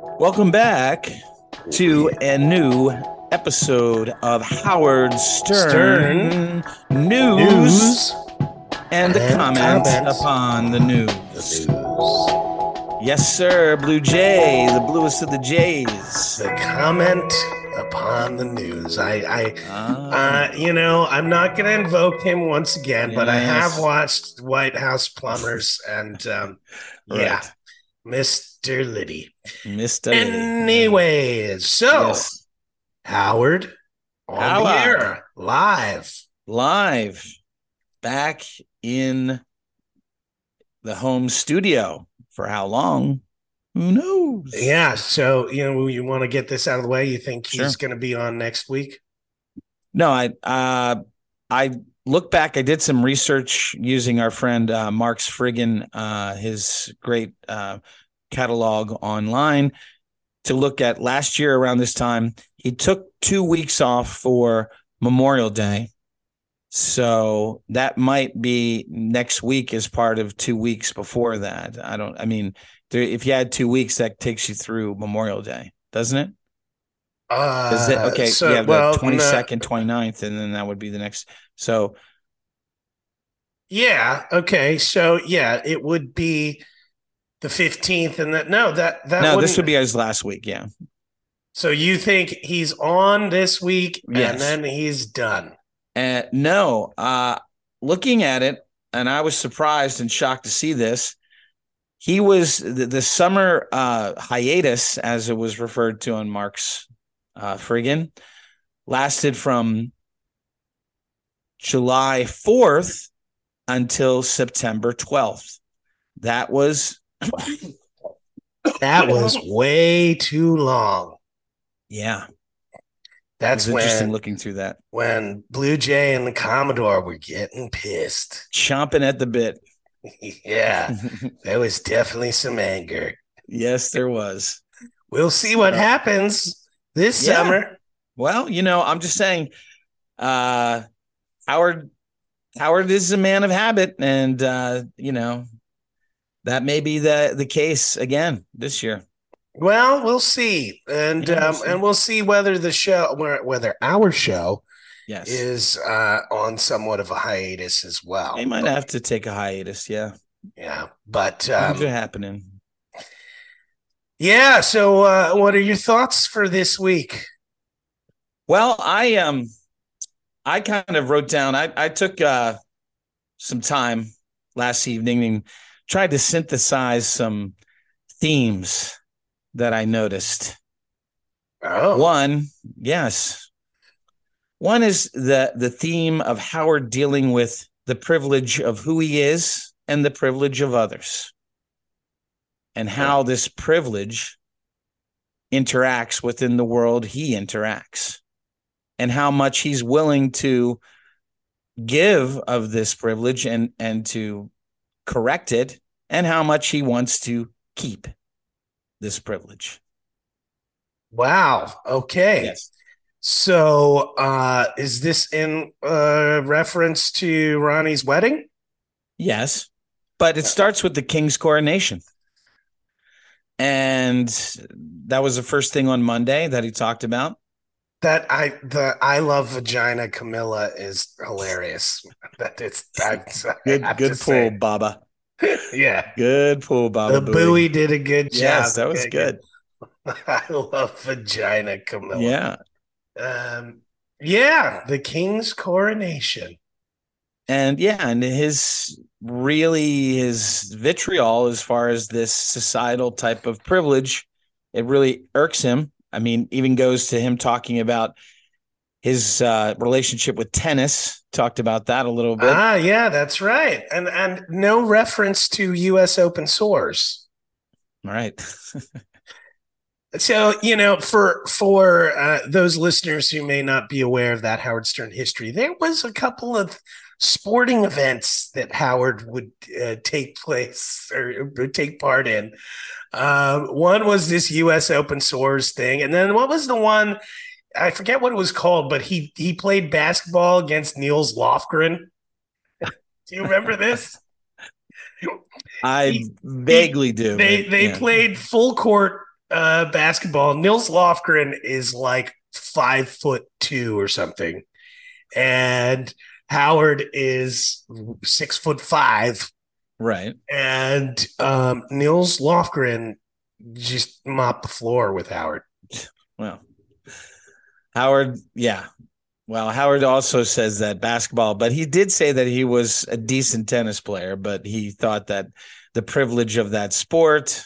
Welcome back to a new episode of Howard Stern, News, News and the comments. upon the news. The news. Yes, sir. Blue Jay, the bluest of the Jays. The comment upon the news. I, I, Ah, uh, you know, I'm not going to invoke him once again, but I have watched White House Plumbers and, um, yeah, Right. Mr. Liddy. Mr. Anyways, so Yes. Howard on Howard. air live. live back in the home studio for how long who knows Yeah, so you know, you want to get this out of the way. You think he's Sure. going to be on next week? no i uh i look back i did some research using our friend uh mark's friggin uh his great uh catalog online to look at last year around this time he took two weeks off for memorial day so that might be next week as part of two weeks before that i don't i mean there, if you had two weeks that takes you through memorial day doesn't it Uh, it okay? so, yeah, the well, twenty no- second, 29th, and then that would be the next. So Yeah. Okay. So yeah, it would be the fifteenth, and that no, that that no, this wouldn't- be his last week. Yeah, So you think he's on this week, Yes. and then he's done? and no, uh, looking at it, and I was surprised and shocked to see this. He was the, the summer uh, hiatus, as it was referred to on Mark's uh, friggin, lasted from July fourth until September twelfth. That was That was way too long. yeah. That's interesting when looking through that. when Blue Jay and the Commodore were getting pissed. chomping at the bit. yeah, there was definitely some anger. yes, there was. We'll see what Uh, happens this yeah. summer. Well, you know, I'm just saying, uh, Howard, Howard is a man of habit, and uh, you know, that may be the the case again this year. Well, we'll see, and Yeah, we'll um, see. and we'll see whether the show, whether our show Yes, is uh, on somewhat of a hiatus as well. they might have to take a hiatus. Yeah, Yeah, but things um, are happening. yeah. So, uh, what are your thoughts for this week? Well, I um, I kind of wrote down. I I took uh some time last evening and tried to synthesize some themes that I noticed. Oh, One, yes. One is the the theme of Howard dealing with the privilege of who he is and the privilege of others. And how this privilege interacts within the world he interacts. And how much he's willing to give of this privilege and and to correct it and how much he wants to keep this privilege. wow. Okay. So, uh, is this in uh, reference to Ronnie's wedding? Yes, but it starts with the king's coronation. And that was the first thing on Monday that he talked about. That I the I love vagina Camilla is hilarious. That it's I, I Good good pull, say. Baba. Yeah, Good pull, Baba. the buoy did a good job. Yes, that was good. I love vagina Camilla. Yeah. Um, yeah, the king's coronation. And yeah, and his really his vitriol as far as this societal type of privilege, it really irks him. I mean, even goes to him talking about his uh, relationship with tennis. Talked about that a little bit. Ah, yeah, that's right. And and no reference to U.S. Open sores. All right. So you know, for for uh, those listeners who may not be aware of that Howard Stern history, there was a couple of sporting events that Howard would uh, take place or would take part in. Um, one was this U.S. Open Sores thing, and then what was the one? I forget what it was called, but he he played basketball against Nils Lofgren. Do you remember this? I He- vaguely do. they but, they yeah. played full court uh, basketball. Nils Lofgren is like five foot two or something, and Howard is six foot five. Right. And um, Nils Lofgren just mopped the floor with Howard. Well, Howard, yeah. Well, Howard also says that basketball, but he did say that he was a decent tennis player, but he thought that the privilege of that sport,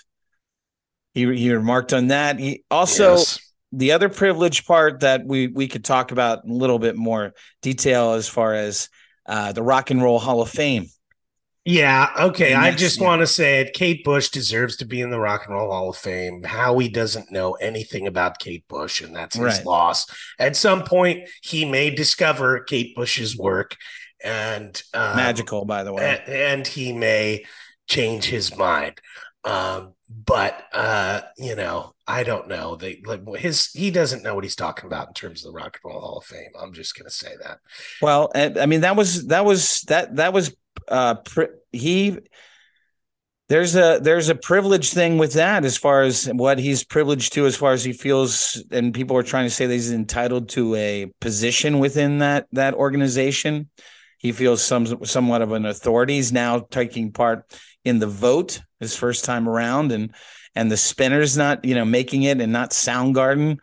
he, he remarked on that. He also, yes. The other privilege part that we, we could talk about in a little bit more detail as far as uh, the Rock and Roll Hall of Fame yeah. Okay. I just want to say it. Kate Bush deserves to be in the Rock and Roll Hall of Fame. Howie doesn't know anything about Kate Bush, and that's his right. loss. At some point, he may discover Kate Bush's work, and um, magical, by the way, and, and, he may change his mind. Um, but uh, you know, I don't know. They like his he doesn't know what he's talking about in terms of the Rock and Roll Hall of Fame. I'm just gonna say that. Well, I mean that was that was that that was uh he there's a there's a privilege thing with that as far as what he's privileged to as far as he feels and people are trying to say that he's entitled to a position within that that organization he feels some somewhat of an authority he's now taking part in the vote his first time around and and the spinners not you know making it and not soundgarden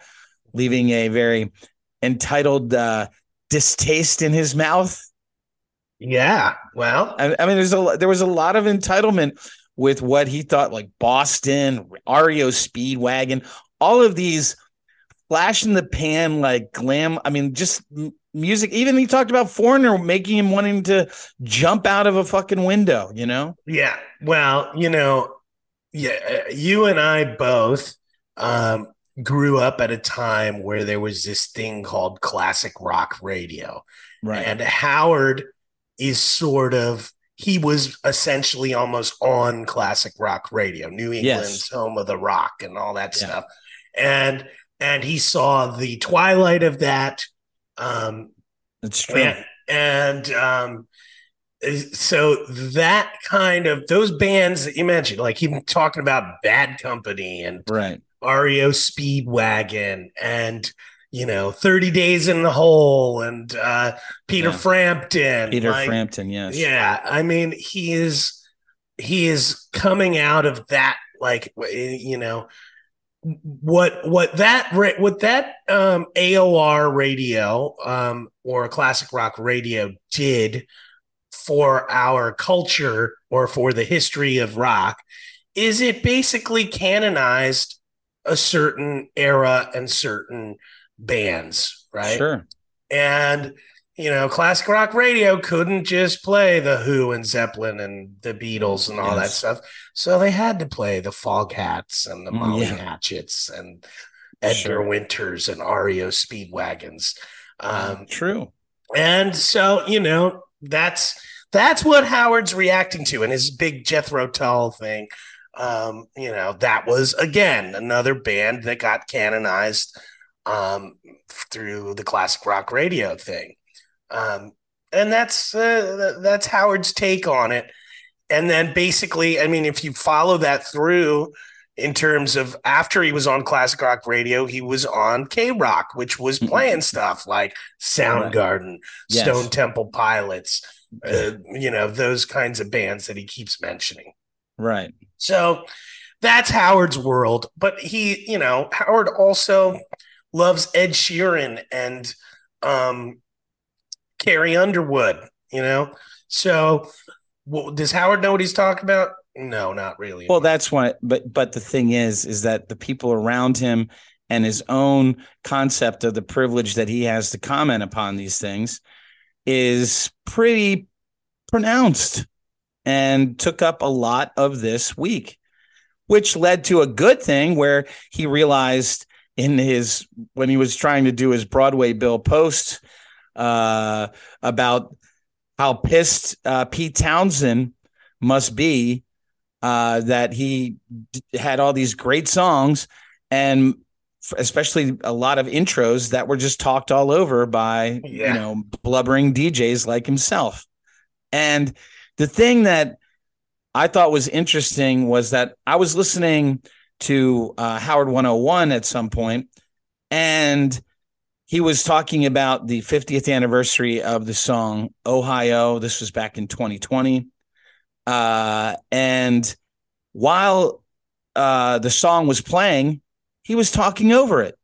leaving a very entitled uh distaste in his mouth yeah. Well, I, I, mean, there's a there was a lot of entitlement with what he thought, like Boston, REO Speedwagon, all of these flash in the pan, like glam. I mean, just music. Even he talked about Foreigner making him wanting to jump out of a fucking window. You know? Yeah. Well, you know, yeah, you and I both um, grew up at a time where there was this thing called classic rock radio, right? And Howard is sort of he was essentially almost on classic rock radio, New England's yes. home of the rock and all that yeah. stuff. And and he saw the twilight of that. Um That's true. And, and um so that kind of those bands that you mentioned, like even talking about Bad Company and right. REO Speedwagon and you know, 30 Days in the Hole and uh, Peter yeah. Frampton. Peter like, Frampton, yes. Yeah. I mean, he is he is coming out of that like you know what what that what that um AOR radio um or classic rock radio did for our culture or for the history of rock is it basically canonized a certain era and certain bands, right? Sure. And you know, classic rock radio couldn't just play the Who and Zeppelin and the Beatles and all yes. that stuff. So they had to play the Foghats and the mm, Molly yeah. Hatchets and Edgar sure. Winters and REO Speedwagons. Um, True. And so, you know, that's that's what Howard's reacting to and his big Jethro Tull thing. Um, you know, that was again another band that got canonized um, through the classic rock radio thing. Um, and that's uh, that's Howard's take on it. And then basically, I mean, if you follow that through in terms of after he was on classic rock radio, he was on K Rock, which was mm-hmm. playing stuff like Soundgarden, yes. Stone Temple Pilots, uh, you know, those kinds of bands that he keeps mentioning. Right. So that's Howard's world. But he, you know, Howard also loves Ed Sheeran and um, Carrie Underwood, you know? So well, does Howard know what he's talking about? No, not really. Well, that's why but but the thing is is that the people around him and his own concept of the privilege that he has to comment upon these things is pretty pronounced and took up a lot of this week which led to a good thing where he realized in his when he was trying to do his Broadway bill post uh, about how pissed uh, Pete Townshend must be uh, that he d- had all these great songs and especially a lot of intros that were just talked all over by yeah. you know blubbering DJs like himself. And the thing that I thought was interesting was that I was listening to uh, Howard 101 at some point, and he was talking about the 50th anniversary of the song Ohio. This was back in 2020. Uh, and while uh, the song was playing, he was talking over it.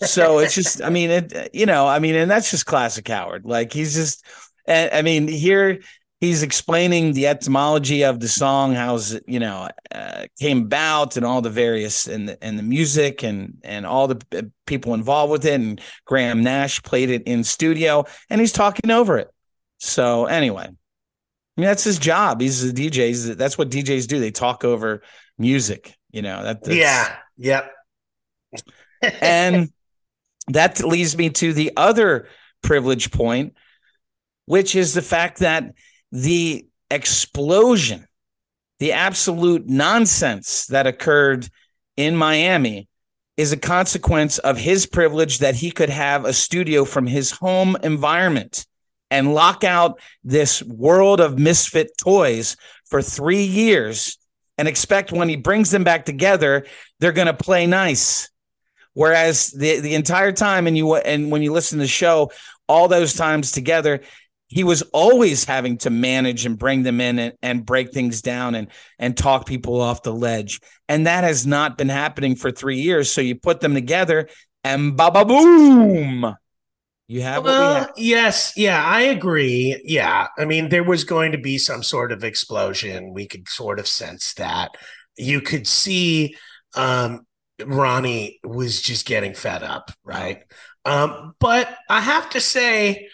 So it's just, I mean, it, you know, I mean, and that's just classic Howard. Like he's just, and I mean, here he's explaining the etymology of the song, how's it, you know, uh, came about, and all the various and the, and the music and and all the people involved with it. And Graham Nash played it in studio, and he's talking over it. So anyway, I mean, that's his job. He's a DJ. He's, that's what DJs do. They talk over music. You know that. yeah. Yep. and that leads me to the other privilege point, which is the fact that the explosion, the absolute nonsense that occurred in Miami is a consequence of his privilege that he could have a studio from his home environment and lock out this world of misfit toys for three years and expect when he brings them back together, they're going to play nice. Whereas the, the entire time, and you and when you listen to the show, all those times together, he was always having to manage and bring them in and, and break things down and and talk people off the ledge. And that has not been happening for three years. So you put them together and ba ba boom. You have, well, we have. yes, yeah, I agree. Yeah, I mean, there was going to be some sort of explosion. We could sort of sense that. You could see um, Ronnie was just getting fed up, right? Um, but I have to say,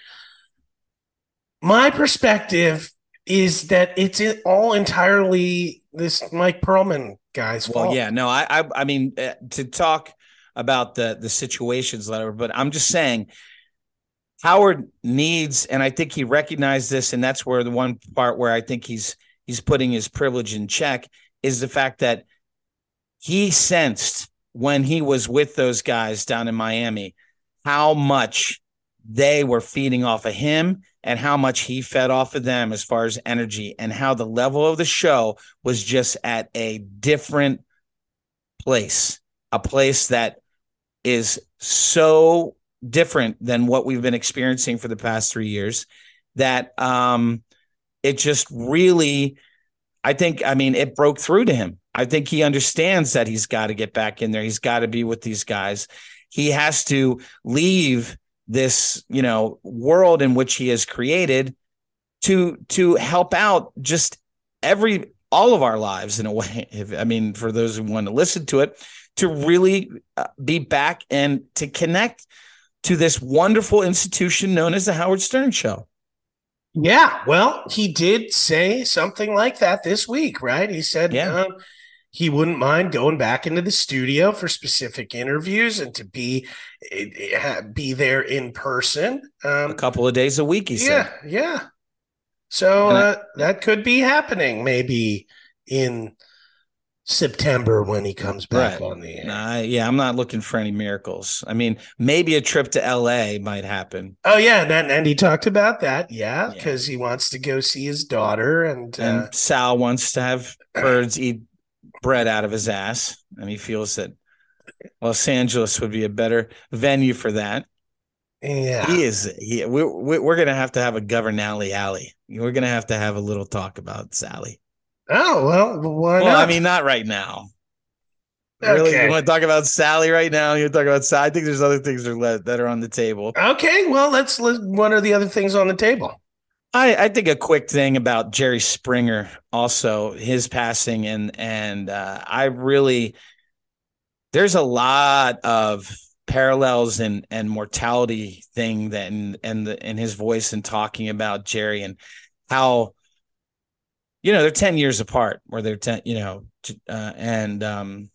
my perspective is that it's all entirely this Mike Perlman guy's well, fault. yeah, no, I, I, I mean, uh, to talk about the the situations, letter, but I'm just saying. Howard needs, and I think he recognized this, and that's where the one part where I think he's he's putting his privilege in check is the fact that he sensed when he was with those guys down in Miami how much they were feeding off of him and how much he fed off of them as far as energy and how the level of the show was just at a different place, a place that is so different than what we've been experiencing for the past three years that um, it just really, I think, I mean, it broke through to him. I think he understands that he's got to get back in there. He's got to be with these guys. He has to leave this you know world in which he has created to to help out just every all of our lives in a way if, i mean for those who want to listen to it to really uh, be back and to connect to this wonderful institution known as the howard stern show yeah well he did say something like that this week right he said yeah. Um, he wouldn't mind going back into the studio for specific interviews and to be be there in person um, a couple of days a week he yeah, said yeah yeah. so uh, I, that could be happening maybe in September when he comes back right. on the air. Yeah, I'm not looking for any miracles. I mean, maybe a trip to LA might happen. Oh yeah, and, and he talked about that. Yeah, because yeah. he wants to go see his daughter, and and uh, Sal wants to have birds eat bread out of his ass, and he feels that Los Angeles would be a better venue for that. Yeah, he is. He we're we're gonna have to have a Governally alley. We're gonna have to have a little talk about Sally. Oh well, why well, not? I mean, not right now. Okay. Really, you want to talk about Sally right now? You talk about Sally. I think there's other things that are, that are on the table. Okay, well, let's. Let, what are the other things on the table? I, I think a quick thing about Jerry Springer, also his passing, and and uh, I really there's a lot of parallels and and mortality thing that and and the in his voice and talking about Jerry and how you know they're 10 years apart or they're 10 you know uh, and um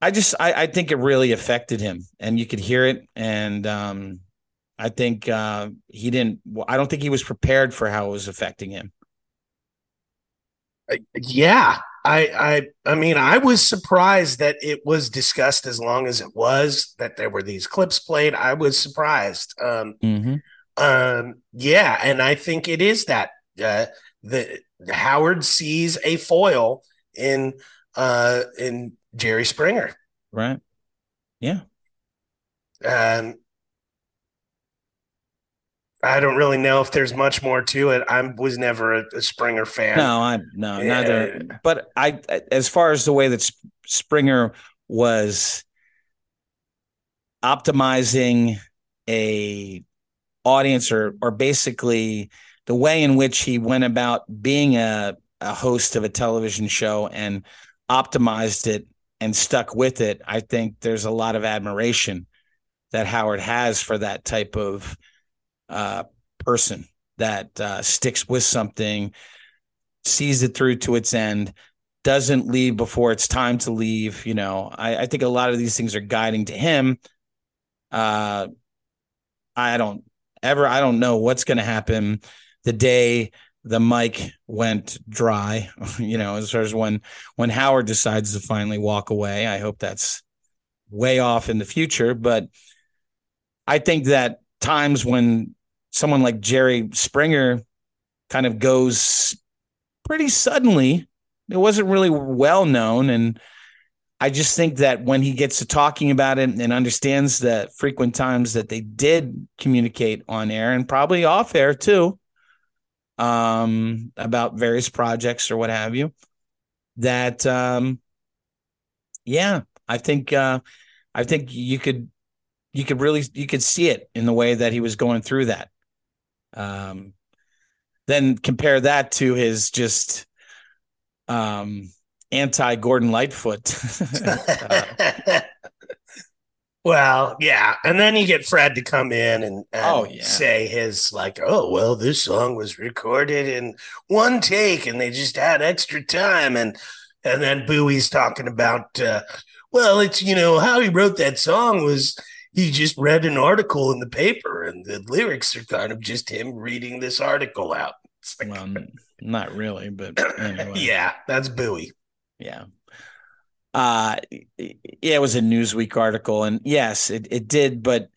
I just I, I think it really affected him and you could hear it and um I think uh, he didn't. I don't think he was prepared for how it was affecting him. Yeah, I, I, I mean, I was surprised that it was discussed as long as it was. That there were these clips played. I was surprised. Um, mm-hmm. um, yeah, and I think it is that uh, the Howard sees a foil in uh, in Jerry Springer. Right. Yeah. And I don't really know if there's much more to it. I was never a, a Springer fan. No, I'm no yeah. neither. But I, as far as the way that Springer was optimizing a audience, or or basically the way in which he went about being a a host of a television show and optimized it and stuck with it, I think there's a lot of admiration that Howard has for that type of uh, person that uh, sticks with something, sees it through to its end, doesn't leave before it's time to leave. You know, I, I think a lot of these things are guiding to him. Uh, I don't ever, I don't know what's going to happen the day the mic went dry. You know, as far as when when Howard decides to finally walk away, I hope that's way off in the future. But I think that times when someone like Jerry Springer kind of goes pretty suddenly. It wasn't really well known. And I just think that when he gets to talking about it and understands the frequent times that they did communicate on air and probably off air too, um, about various projects or what have you, that um, yeah, I think uh, I think you could you could really you could see it in the way that he was going through that um, then compare that to his just um, anti Gordon Lightfoot. uh, well, yeah, and then you get Fred to come in and, and oh, yeah. say his like, oh well, this song was recorded in one take, and they just had extra time, and and then Bowie's talking about, uh, well, it's you know how he wrote that song was he just read an article in the paper and the lyrics are kind of just him reading this article out. Like, well, not really, but anyway. yeah, that's Bowie. Yeah. Uh yeah, it was a Newsweek article, and yes, it, it did, but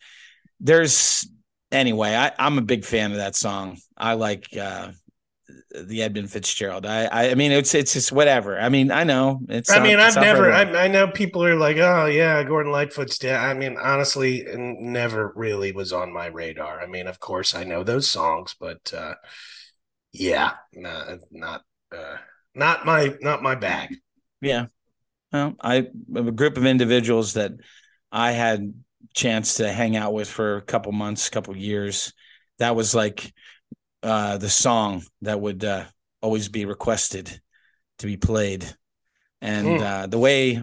there's anyway, I, I'm a big fan of that song. I like uh the Edmund Fitzgerald. I, I mean, it's it's just whatever. I mean, I know. It's. I mean, I've never. I, I, know people are like, oh yeah, Gordon Lightfoot's dead. I mean, honestly, never really was on my radar. I mean, of course, I know those songs, but uh, yeah, not not uh, not my not my bag. Yeah, well, I a group of individuals that I had chance to hang out with for a couple months, couple years. That was like uh, the song that would uh, always be requested to be played, and mm. uh, the way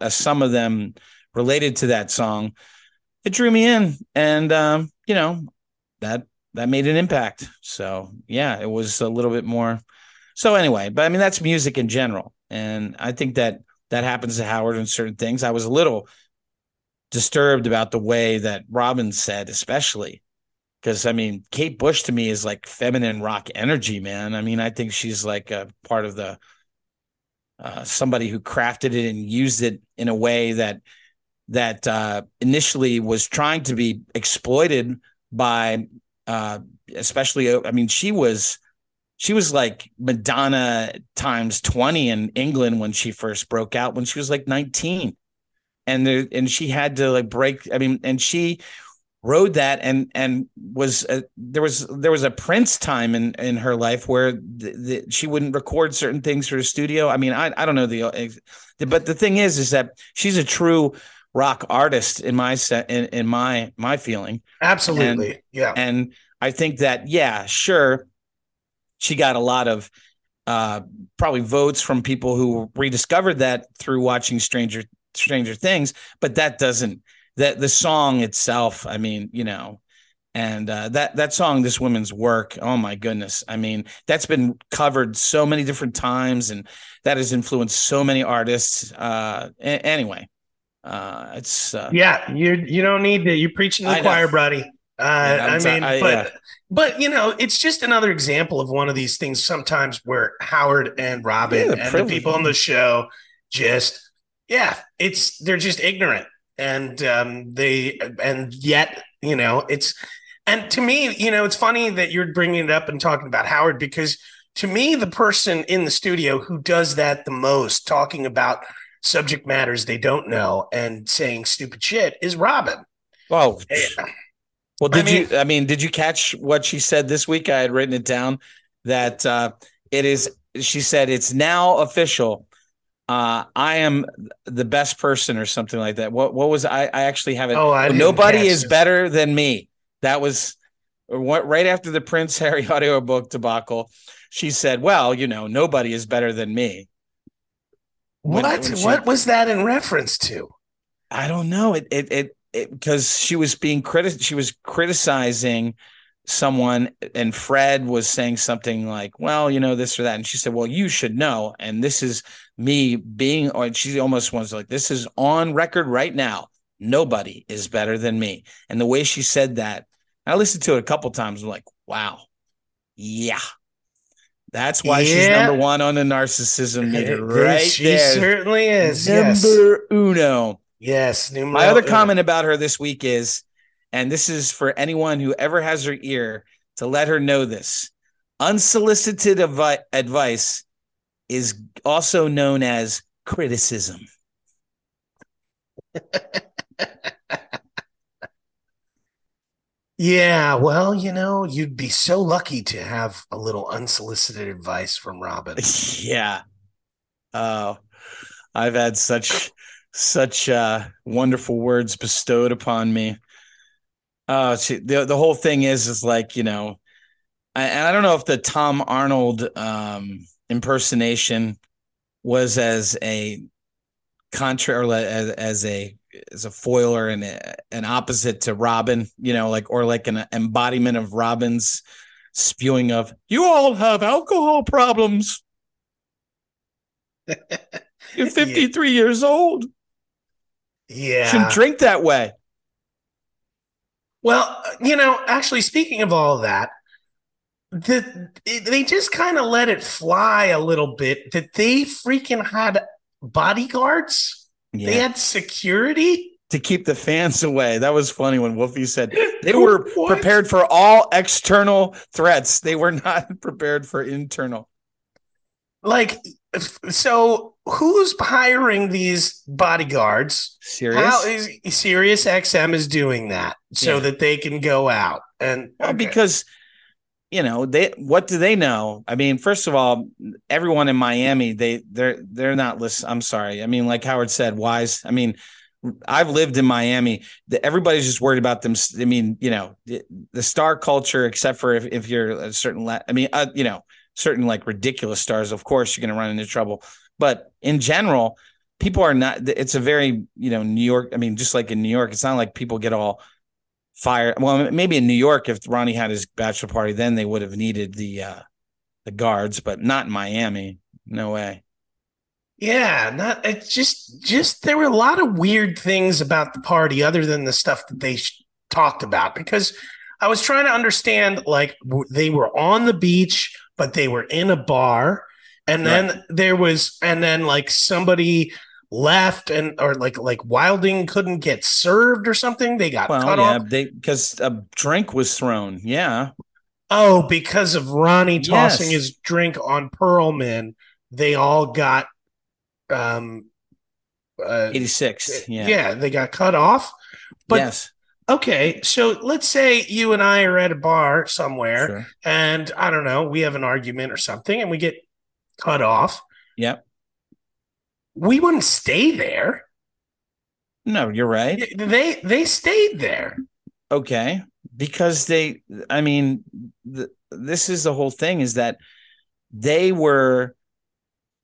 uh, some of them related to that song, it drew me in, and um, you know that that made an impact. So yeah, it was a little bit more. So anyway, but I mean that's music in general, and I think that that happens to Howard in certain things. I was a little disturbed about the way that Robin said, especially because I mean, Kate Bush to me is like feminine rock energy, man. I mean, I think she's like a part of the uh, somebody who crafted it and used it in a way that that uh, initially was trying to be exploited by, uh, especially. I mean, she was she was like Madonna times twenty in England when she first broke out when she was like nineteen, and there and she had to like break. I mean, and she rode that and and was a, there was there was a Prince time in in her life where the, the, she wouldn't record certain things for the studio. I mean, I I don't know the, but the thing is, is that she's a true rock artist in my set in, in my my feeling. Absolutely, and, yeah. And I think that yeah, sure, she got a lot of uh probably votes from people who rediscovered that through watching Stranger Stranger Things, but that doesn't that the song itself, I mean, you know, and uh, that that song, this woman's work, oh my goodness! I mean, that's been covered so many different times, and that has influenced so many artists. Uh, a- anyway, uh, it's uh, yeah, you you don't need to. You're preaching to the choir, buddy. Uh, yeah, I mean, I, but yeah. but you know, it's just another example of one of these things. Sometimes where Howard and Robin yeah, and the people on the show just yeah, it's they're just ignorant and um, they and yet you know it's and to me you know it's funny that you're bringing it up and talking about Howard because to me, the person in the studio who does that the most, talking about subject matters they don't know and saying stupid shit, is Robin. Oh, Eh, well, did I mean- you? I mean, did you catch what she said this week? I had written it down that uh, it is. She said it's now official. Uh, I am the best person, or something like that. What? What was I? I actually have it. Oh, I nobody is this. better than me. That was what right after the Prince Harry audiobook debacle. She said, "Well, you know, nobody is better than me." when- What? when she- what was that in reference to? I don't know. It it it because she was being criti- she was criticizing someone and Fred was saying something like, "Well, you know this or that," and she said, "Well, you should know." And this is me being, or she almost was like, "This is on record right now. Nobody is better than me." And the way she said that, I listened to it a couple times. I'm like, "Wow, yeah." That's why she's number one on the narcissism meter, right she there. certainly is. Yes. Number uno. Yes. numero My other uno. comment about her this week is, and this is for anyone who ever has her ear to let her know this unsolicited avi- advice is also known as criticism. Yeah, well, you know, you'd be so lucky to have a little unsolicited advice from Robin. yeah. Oh, I've had such such uh wonderful words bestowed upon me. Uh she, the the whole thing is is like, you know, I, and I don't know if the Tom Arnold um impersonation was as a contra or as, as a as a foil or an an opposite to Robin, you know, like or like an embodiment of Robin's spewing of you all have alcohol problems. You're 53 years old. Yeah. Shouldn't drink that way. Well, you know, actually, speaking of all of that, the, they just kind of let it fly a little bit that they freaking had bodyguards. Yeah. They had security. to keep the fans away. That was funny when Wolfie said they were What? prepared for all external threats. They were not prepared for internal. Like, so who's hiring these bodyguards? Serious? How is Sirius XM is doing that so Yeah. that they can go out and okay. because you know they what do they know? I mean, first of all, everyone in Miami they they're they're not listen. I'm sorry. I mean, like Howard said, wise. I mean, I've lived in Miami. The, everybody's just worried about them. I mean, you know, the, the star culture, except for if if you're a certain. la- I mean, uh, you know, certain like ridiculous stars. Of course, you're going to run into trouble. But in general, people are not. It's a very you know New York. I mean, just like in New York, it's not like people get all fired. Well, maybe in New York, if Ronnie had his bachelor party, then they would have needed the uh the guards, but not in Miami. No way. Yeah, not it's just just there were a lot of weird things about the party other than the stuff that they sh- talked about because I was trying to understand like w- they were on the beach but they were in a bar and then there was and then like somebody left and or like like Wilding couldn't get served or something they got Well, cut yeah, off they because a drink was thrown. Yeah, oh because of Ronnie tossing Yes. his drink on Perlman they all got um uh, eighty six. Yeah. yeah, they got cut off. But yes. okay, so let's say you and I are at a bar somewhere, Sure. and I don't know, we have an argument or something, and we get cut off. Yep. We wouldn't stay there. No, you're right. They they stayed there. Okay, because they. I mean, the, this is the whole thing: is that they were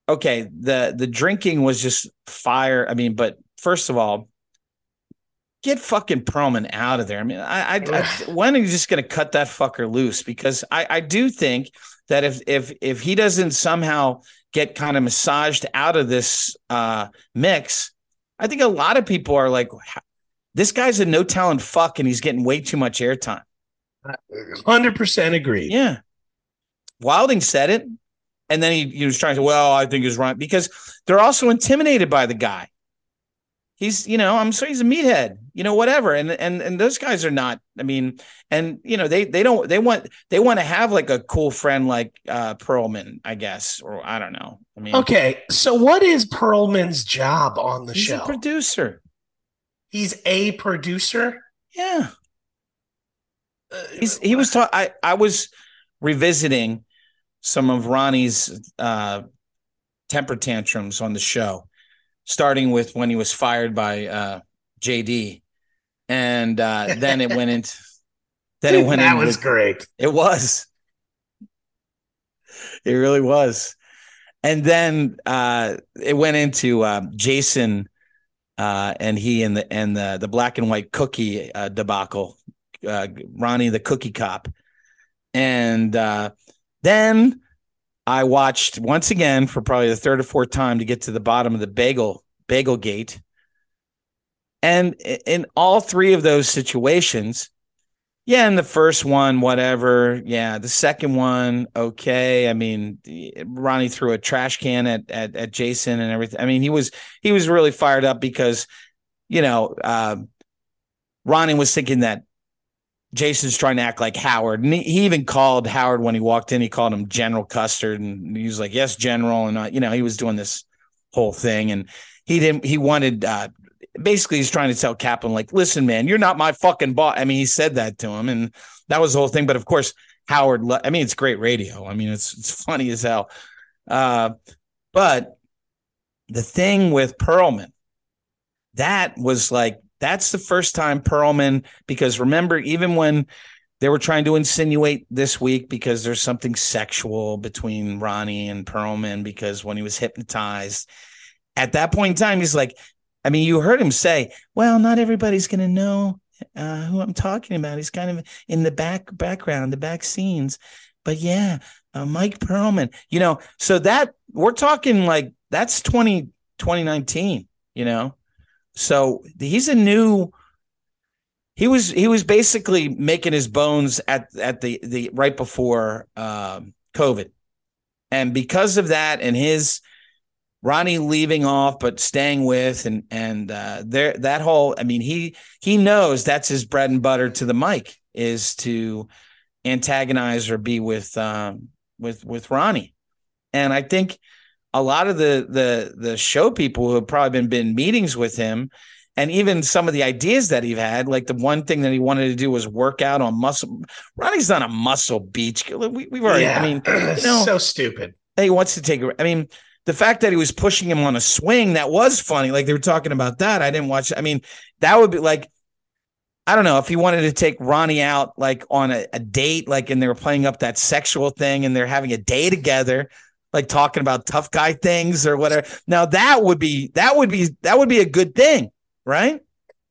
okay. the The drinking was just fire. I mean, but first of all. Get fucking Perlman out of there. I mean, I, I, I when are you just going to cut that fucker loose? Because I, I do think that if if if he doesn't somehow get kind of massaged out of this uh, mix, I think a lot of people are like, this guy's a no talent fuck, and he's getting way too much airtime. Hundred percent agree. Yeah, Wilding said it, and then he, he was trying to. Well, I think he's right because they're also intimidated by the guy. He's you know i'm sorry he's a meathead you know whatever. And and and those guys are not i mean and you know they they don't they want they want to have like a cool friend like uh perlman i guess or i don't know. I mean Okay, so what is Perlman's job on the he's show? a producer. He's a producer. yeah. Uh, he's he was taught i i was revisiting some of ronnie's uh temper tantrums on the show starting with when he was fired by uh jd and uh then it went into then it went that was with- great. It was. It really was. And then uh, it went into uh, Jason uh, and he and the and the the black and white cookie uh, debacle, uh, Ronnie the cookie cop, and uh, then I watched once again for probably the third or fourth time to get to the bottom of the bagel bagel gate, and in all three of those situations, yeah, in the first one, whatever. Yeah, the second one, okay. I mean, Ronnie threw a trash can at at, at Jason and everything. I mean, he was he was really fired up because, you know, uh, Ronnie was thinking that Jason's trying to act like Howard, and he, even called Howard when he walked in. He called him General Custard, and he was like, "Yes, General," and uh, you know, he was doing this whole thing, and he didn't. He wanted uh, basically he's trying to tell Kaplan, like, listen, man, you're not my fucking boss. I mean, he said that to him, and that was the whole thing. But of course, Howard, I mean, it's great radio. I mean, it's it's funny as hell. Uh, but the thing with Perlman, that was like that's the first time Perlman, because remember, even when they were trying to insinuate this week because there's something sexual between Ronnie and Perlman because when he was hypnotized, at that point in time, he's like, I mean, you heard him say, "Well, not everybody's going to know uh, who I'm talking about. He's kind of in the back background, the back scenes." But yeah, uh, Mike Perlman, you know, so that we're talking like that's 20, 2019, you know, so he's a new. He was he was basically making his bones at at the the right before um, COVID, and because of that, and his Ronnie leaving off but staying with and and uh there that whole I mean he he knows that's his bread and butter to the mic is to antagonize or be with um with with Ronnie. And I think a lot of the the the show people who have probably been been meetings with him and even some of the ideas that he had, like the one thing that he wanted to do was work out on muscle. Ronnie's not a muscle beach. We, we've already, I mean, you know, so stupid. he wants to take. I mean, the fact that he was pushing him on a swing that was funny. Like they were talking about that. I didn't watch. I mean, that would be like, I don't know if he wanted to take Ronnie out like on a, a date, like and they were playing up that sexual thing and they're having a day together, like talking about tough guy things or whatever. Now that would be that would be that would be a good thing, right?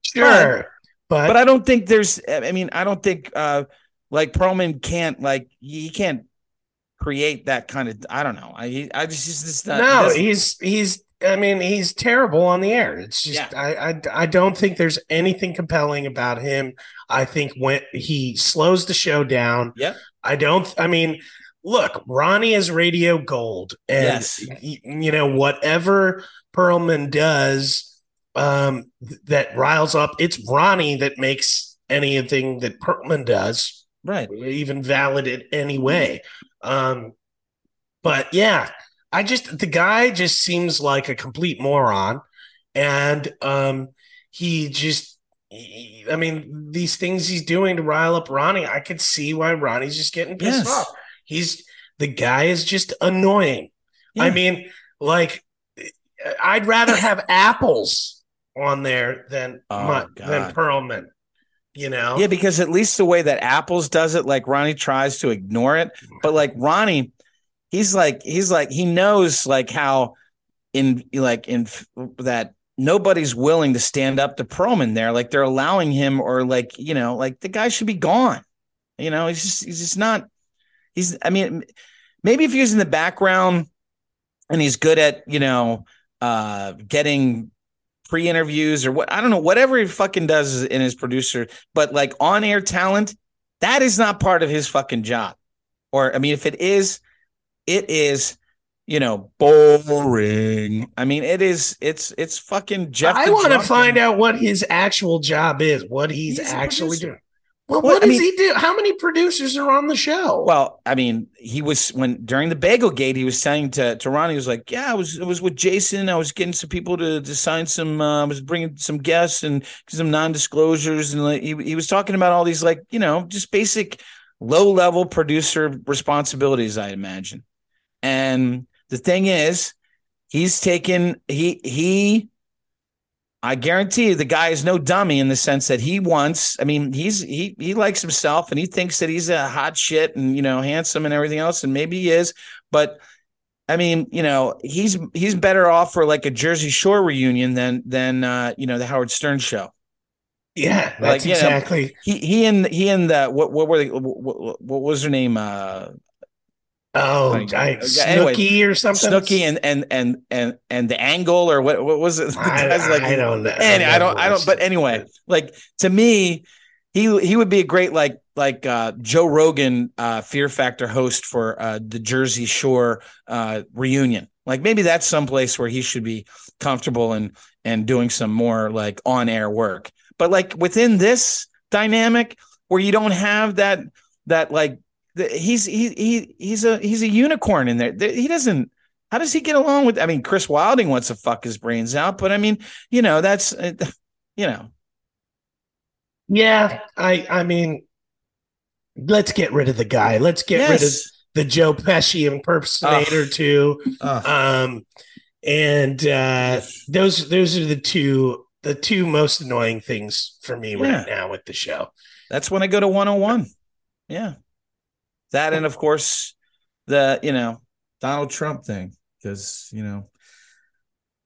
Sure. But, But I don't think there's. I mean, I don't think uh like Perlman can't like he can't create that kind of. I don't know. I I just just, just not, no, he's he's I mean, he's terrible on the air. It's just Yeah. I, I I don't think there's anything compelling about him. I think when he slows the show down. Yeah. I don't I mean, look, Ronnie is radio gold. And Yes. you know, whatever Perlman does um th- that riles up, it's Ronnie that makes anything that Perlman does right. even valid in any way. Um, but yeah, I just the guy just seems like a complete moron, and um, he just. I mean, these things he's doing to rile up Ronnie, I could see why Ronnie's just getting pissed Yes. off. He's the guy is just annoying. I mean, like, I'd rather have apples on there than Oh, my, than Perlman. You know, Yeah, because at least the way that Apples does it, like Ronnie tries to ignore it, but like Ronnie, he's like he's like he knows like how in like in that nobody's willing to stand up to Perlman there, like they're allowing him or like you know like the guy should be gone. You know, he's just he's just not. He's I mean, maybe if he's in the background and he's good at you know uh getting pre-interviews or what I don't know whatever he fucking does in his producer but like on-air talent that is not part of his fucking job or I mean if it is it is you know, boring. I mean, it is. It's it's fucking Jeff. I want to find out what his actual job is, what he's, He's actually doing. Well, Well, what I does mean- he do? How many producers are on the show? Well, I mean, he was when during the Bagel Gate, he was saying to to Ronnie, he was like, "Yeah, I was I was with Jason. I was getting some people to to sign some. Uh, I was bringing some guests and some non disclosures, and like, he he was talking about all these like you know just basic low level producer responsibilities, I imagine. And the thing is, he's taken he he I guarantee you the guy is no dummy in the sense that he wants, I mean, he's he he likes himself and he thinks that he's a hot shit and you know, handsome and everything else, and maybe he is, but I mean, you know, he's he's better off for like a Jersey Shore reunion than than uh, you know, the Howard Stern show. yeah, that's like, you know, exactly. He he and he and the what what were they what, what, what was her name? Uh oh, like, yeah, anyway, or something. Snooki and and and and and the angle or what what was it? I, like I don't know. and I don't, I don't. But anyway, like to me, he he would be a great like like uh, Joe Rogan uh, Fear Factor host for uh, the Jersey Shore uh, reunion. Like maybe that's someplace where he should be comfortable and and doing some more like on air work. But like within this dynamic, where you don't have that that like the, he's he he he's a he's a unicorn in there. He doesn't. How does he get along with? I mean, Chris Wilding wants to fuck his brains out, but I mean, you know, that's uh, you know, Yeah, I I mean, let's get rid of the guy. Let's get rid of the Joe Pesci impersonator too. Ugh. Um, and uh, those those are the two the two most annoying things for me Yeah. right now with the show. That's when I go to 101. Yeah. That and of course the, you know, Donald Trump thing. Because, you know,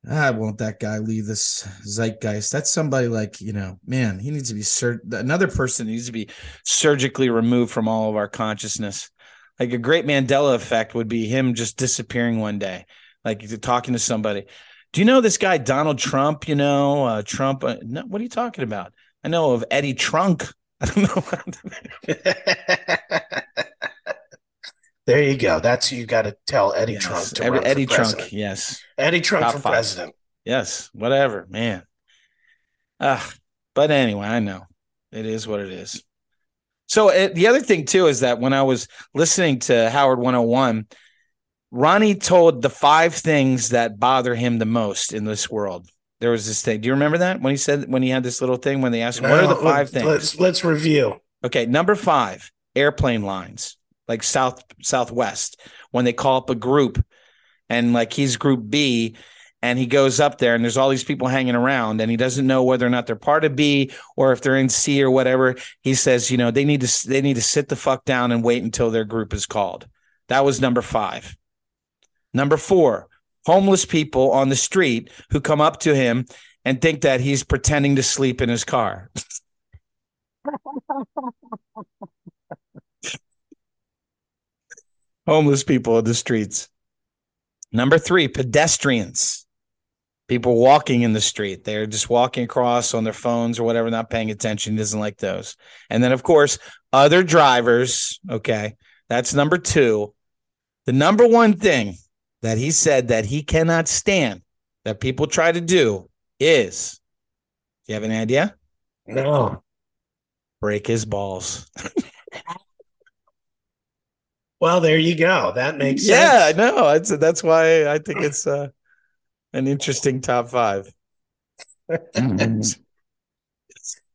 I won't that guy leave this zeitgeist. That's somebody like, you know, man, he needs to be sur- another person needs to be surgically removed from all of our consciousness. Like a great Mandela effect would be him just disappearing one day, like talking to somebody. Do you know this guy Donald Trump? You know, uh, Trump. Uh, no, what are you talking about? I know of Eddie Trunk. I don't know. there you go. That's who you got to tell Eddie Yes, Trump to Eddie, run for Eddie. Trunk. Yes, Eddie Trump Top for five. president. yes, whatever, man. Ah, but anyway, I know it is what it is. So uh, the other thing too is that when I was listening to Howard 101, Ronnie told the five things that bother him the most in this world. There was this thing. Do you remember that when he said when he had this little thing when they asked him, "What are the Now, five things?" Let's let's review. Okay, number five, airplane lines, like South Southwest, when they call up a group and like he's group B and he goes up there and there's all these people hanging around and he doesn't know whether or not they're part of B or if they're in C or whatever. He says, you know, they need to they need to sit the fuck down and wait until their group is called. That was number five. Number four, homeless people on the street who come up to him and think that he's pretending to sleep in his car. homeless people in the streets. Number three, pedestrians, people walking in the street. They're just walking across on their phones or whatever, not paying attention. Doesn't like those. And then, of course, other drivers. Okay. That's number two. The number one thing that he said that he cannot stand that people try to do is, do you have any idea? No. Break his balls. Well, there you go. That makes sense. Yeah, I know. That's that's why I think it's uh, an interesting top five.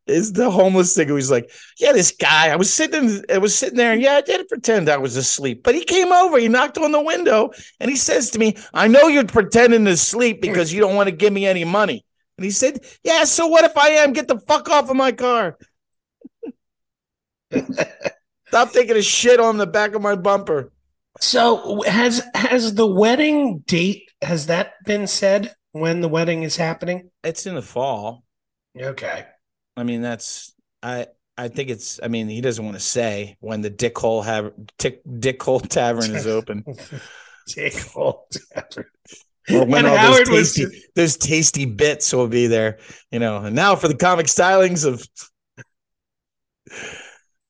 is the homeless thing who's like, yeah, this guy. I was sitting, I was sitting there, and yeah, I didn't pretend I was asleep, but he came over, he knocked on the window, and he says to me, "I know you're pretending to sleep because you don't want to give me any money." And he said, "Yeah, so what if I am? Get the fuck off of my car." Stop taking a shit on the back of my bumper. So has has the wedding date has that been said when the wedding is happening? It's in the fall. Okay. I mean, that's I I think it's I mean, he doesn't want to say when the Dick Hole have Dick Dick Hole Tavern is open. Take hold. Or when And all Howard those was- those tasty bits will be there, you know. And now for the comic stylings of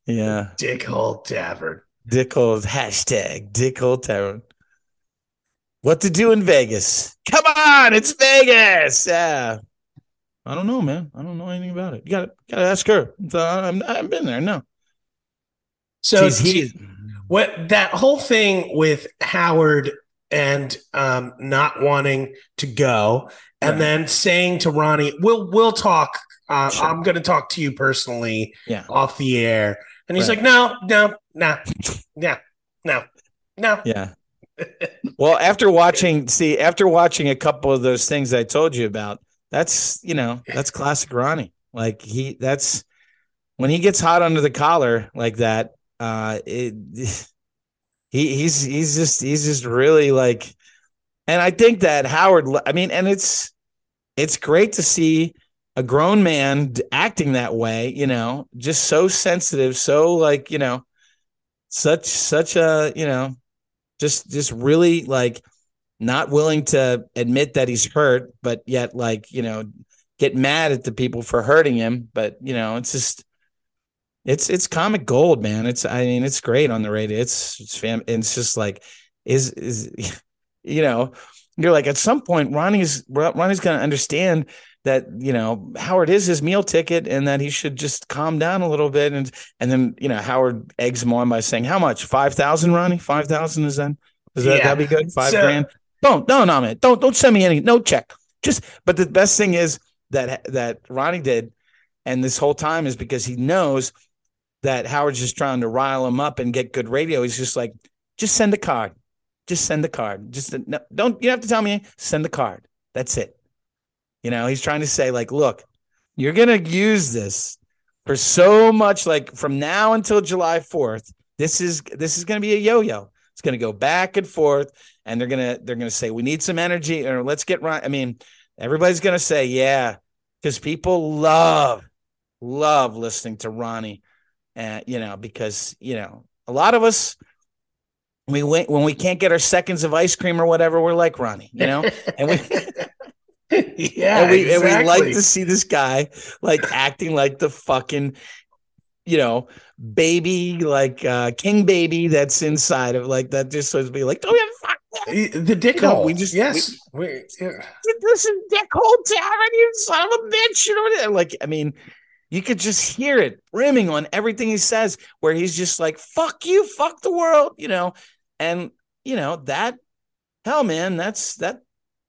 Yeah. Dick Hole Tavern. Dick Hole hashtag Dick Hole Tavern. What to do in Vegas? Come on, it's Vegas. Yeah. I don't know, man. I don't know anything about it. You got to ask her. I'm, I've been there. No. So he, what that whole thing with Howard and um, not wanting to go, and right. then saying to Ronnie, "We'll we'll talk. Uh, sure. I'm going to talk to you personally yeah. off the air." And he's right. like, "No, no, no, no, no, no." Yeah. well, after watching, see, after watching a couple of those things I told you about, that's you know that's classic Ronnie. Like he, that's when he gets hot under the collar like that. Uh, it, he he's he's just he's just really like, and I think that Howard. I mean, and it's it's great to see a grown man acting that way. You know, just so sensitive, so like you know, such such a you know, just just really like not willing to admit that he's hurt, but yet like, you know, get mad at the people for hurting him. But you know, it's just it's it's comic gold, man. It's I mean, it's great on the radio. It's it's fam it's just like is is you know, you're like at some point Ronnie's Ronnie's gonna understand that you know Howard is his meal ticket and that he should just calm down a little bit and and then you know Howard eggs him on by saying how much five thousand Ronnie five thousand is then is that yeah. that'd be good five so, grand don't, no, no, man. Don't, don't send me any, no check. Just, but the best thing is that, that Ronnie did. And this whole time is because he knows that Howard's just trying to rile him up and get good radio. He's just like, just send a card. Just send a card. Just no, don't, you have to tell me, send the card. That's it. You know, he's trying to say, like, look, you're going to use this for so much, like from now until July 4th. This is, this is going to be a yo yo. It's going to go back and forth and they're gonna they're gonna say we need some energy or let's get right. I mean, everybody's gonna say yeah, because people love love listening to Ronnie, and you know because you know a lot of us we went when we can't get our seconds of ice cream or whatever, we're like Ronnie, you know, and we. yeah, and we, exactly. and we like to see this guy like acting like the fucking you know, baby, like uh king baby that's inside of like that just supposed to be like, oh yeah, fuck the dick hole. We just yes. We, we yeah. Listen, dick hole Tavern, you son of a bitch. You know, what I mean? like I mean, you could just hear it rimming on everything he says, where he's just like, "Fuck you, fuck the world," you know, and you know that. Hell, man, that's that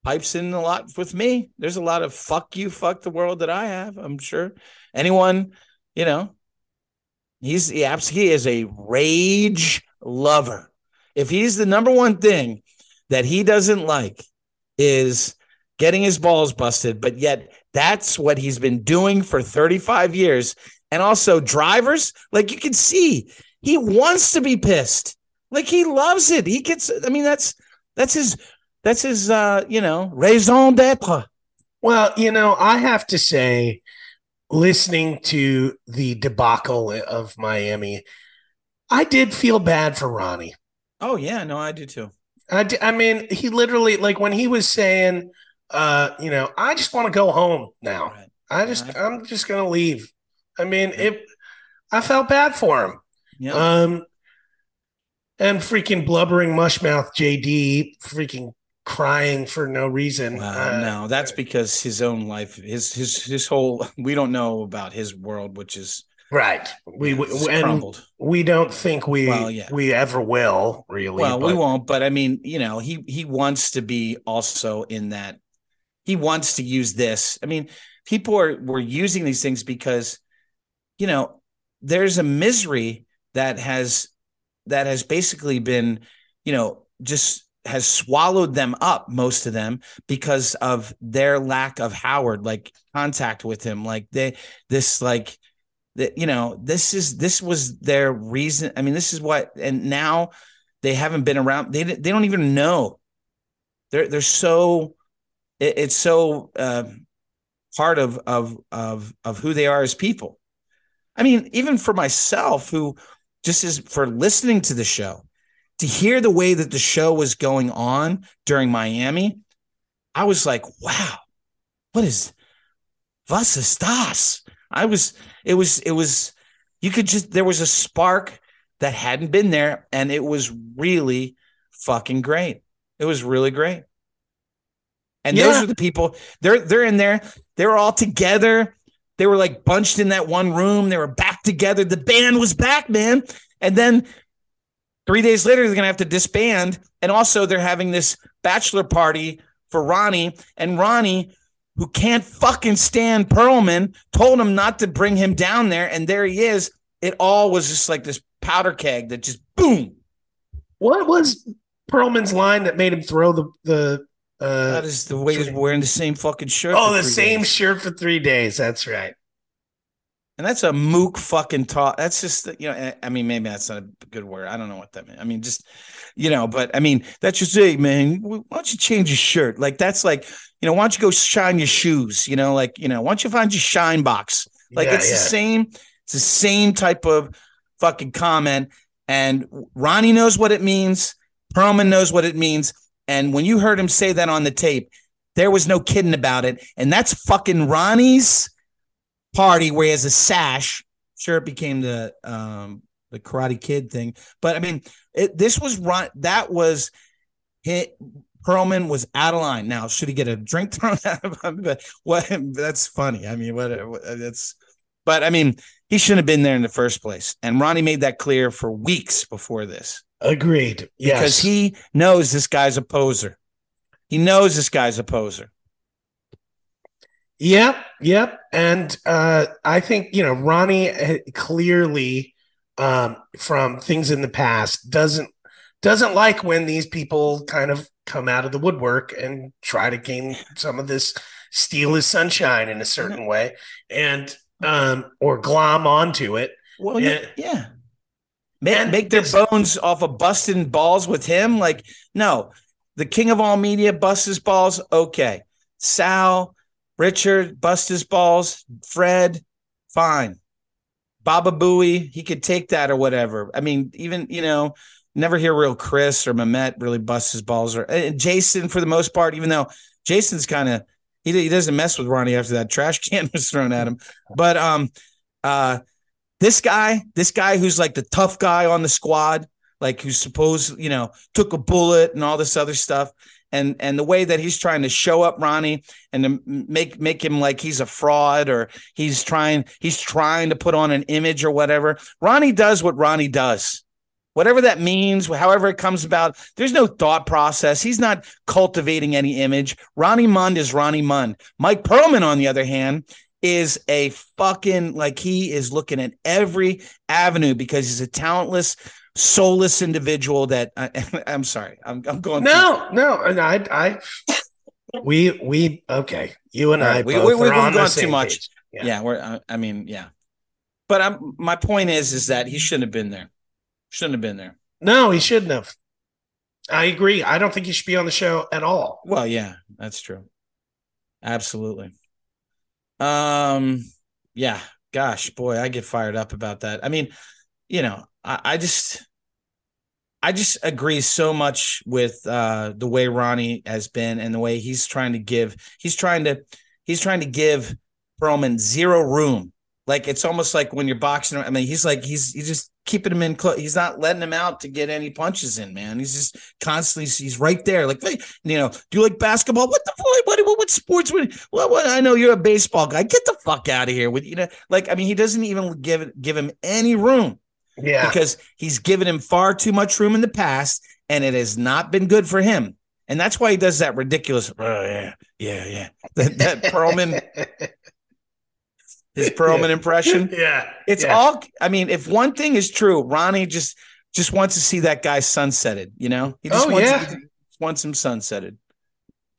pipes in a lot with me. There's a lot of "fuck you, fuck the world" that I have. I'm sure anyone, you know, he's he, he is a rage lover. If he's the number one thing that he doesn't like is getting his balls busted, but yet that's what he's been doing for 35 years. And also, drivers, like you can see, he wants to be pissed. Like he loves it. He gets, I mean, that's that's his that's his uh, you know, raison d'etre. Well, you know, I have to say, listening to the debacle of Miami, I did feel bad for Ronnie. Oh yeah, no, I do too. I, d- I mean, he literally like when he was saying, uh, you know, I just want to go home now. Right. I just, right. I'm just gonna leave. I mean, yeah. it. I felt bad for him. Yeah. Um, and freaking blubbering mushmouth JD, freaking crying for no reason. Well, uh, no, that's because his own life, his his his whole. We don't know about his world, which is Right. We, we and crumbled. we don't think we well, yeah. we ever will really. Well, but. we won't. But I mean, you know, he he wants to be also in that. He wants to use this. I mean, people are were using these things because, you know, there's a misery that has that has basically been, you know, just has swallowed them up most of them because of their lack of howard like contact with him. Like they this like that you know this is this was their reason i mean this is what and now they haven't been around they they don't even know. They're they're so it, it's so uh, part of of of of who they are as people. I mean even for myself who just is for listening to the show to hear the way that the show was going on during miami i was like wow what is was ist das I was, it was, it was, you could just, there was a spark that hadn't been there and it was really fucking great. It was really great. And Yeah. those are the people. They're they're in there. They were all together. They were like bunched in that one room. They were back together. The band was back, man. And then three days later, they're gonna have to disband. And also, they're having this bachelor party for Ronnie. And Ronnie, who can't fucking stand Perlman, told him not to bring him down there. And there he is. It all was just like this powder keg that just boom. What was Perlman's line that made him throw the the? That Uh, is the way he's wearing the same fucking shirt. oh, the same days. shirt for three days. That's right. And that's a mook fucking talk. That's just, you know, I- mean, maybe that's not a good word. I don't know what that means. I mean, just, you know, but I mean, that's just, it, man, why don't you change your shirt? Like, that's like, you know, why don't you go shine your shoes? You know, like, you know, why don't you find your shine box? Like, Yeah, it's the same, it's the same type of fucking comment. And Ronnie knows what it means. Perlman knows what it means. And when you heard him say that on the tape, there was no kidding about it. And that's fucking Ronnie's party where he has a sash. Sure, it became the um the Karate Kid thing, but I mean, it, this was Ron. That was hit. Perlman was out of line. Now, should he get a drink thrown at him? But what? That's funny. I mean, what? what- That's. But I mean, he shouldn't have been there in the first place. And Ronnie made that clear for weeks before this Agreed. Yes. because he knows this guy's a poser. He knows this guy's a poser. Yep, yep. And uh, I think you know Ronnie uh, clearly, um, from things in the past, doesn't doesn't like when these people kind of come out of the woodwork and try to gain some of this steal his sunshine in a certain way, and um, or glom onto it. Well, Yeah. yeah, yeah. Make, their bones off of busting balls with him. Like, no, the king of all media busts his balls. Okay. Sal, Richard, bust his balls. Fred, fine. Baba Booey, he could take that or whatever. I mean, even, you know, never hear real Chris or Memet really bust his balls or Jason for the most part, even though Jason's kind of he, he doesn't mess with Ronnie after that trash can was thrown at him. But um uh this guy, this guy who's like the tough guy on the squad, like who's supposed, you know, took a bullet and all this other stuff. And and the way that he's trying to show up Ronnie and to make make him like he's a fraud or he's trying he's trying to put on an image or whatever. Ronnie does what Ronnie does. Whatever that means, however it comes about, there's no thought process. He's not cultivating any image. Ronnie Mund is Ronnie Mund. Mike Perlman, on the other hand, is a fucking like he is looking at every avenue because he's a talentless, soulless individual. That I, I'm sorry, I'm I'm going. No, no, and I, I, we, we, okay, you and All I, we- we- are we've on the gone too much. page. yeah, yeah we're. I, I mean, yeah. But I'm. My point is, is that he shouldn't have been there. Shouldn't have been there. No, he shouldn't have. I agree. I don't think he should be on the show at all. Well, yeah, that's true. Absolutely. Um, yeah, gosh, boy, I get fired up about that. I mean, you know, I, I just I just agree so much with uh the way Ronnie has been and the way he's trying to give he's trying to he's trying to give Perlman zero room. Like it's almost like when you're boxing. I mean, he's like he's he's just keeping him in close. He's not letting him out to get any punches in, man. He's just constantly he's right there. Like, you know, do you like basketball? What the? What what, what sports? What, what what? I know you're a baseball guy. Get the fuck out of here with you know. Like, I mean, he doesn't even give give him any room Yeah. because he's given him far too much room in the past, and it has not been good for him. And that's why he does that ridiculous. Oh yeah, yeah, yeah. That, that Perlman, his Perlman impression. yeah. It's yeah. all. I mean, if one thing is true, Ronnie just just wants to see that guy sunsetted. You know, he just Oh, wants, yeah. just wants him sunsetted.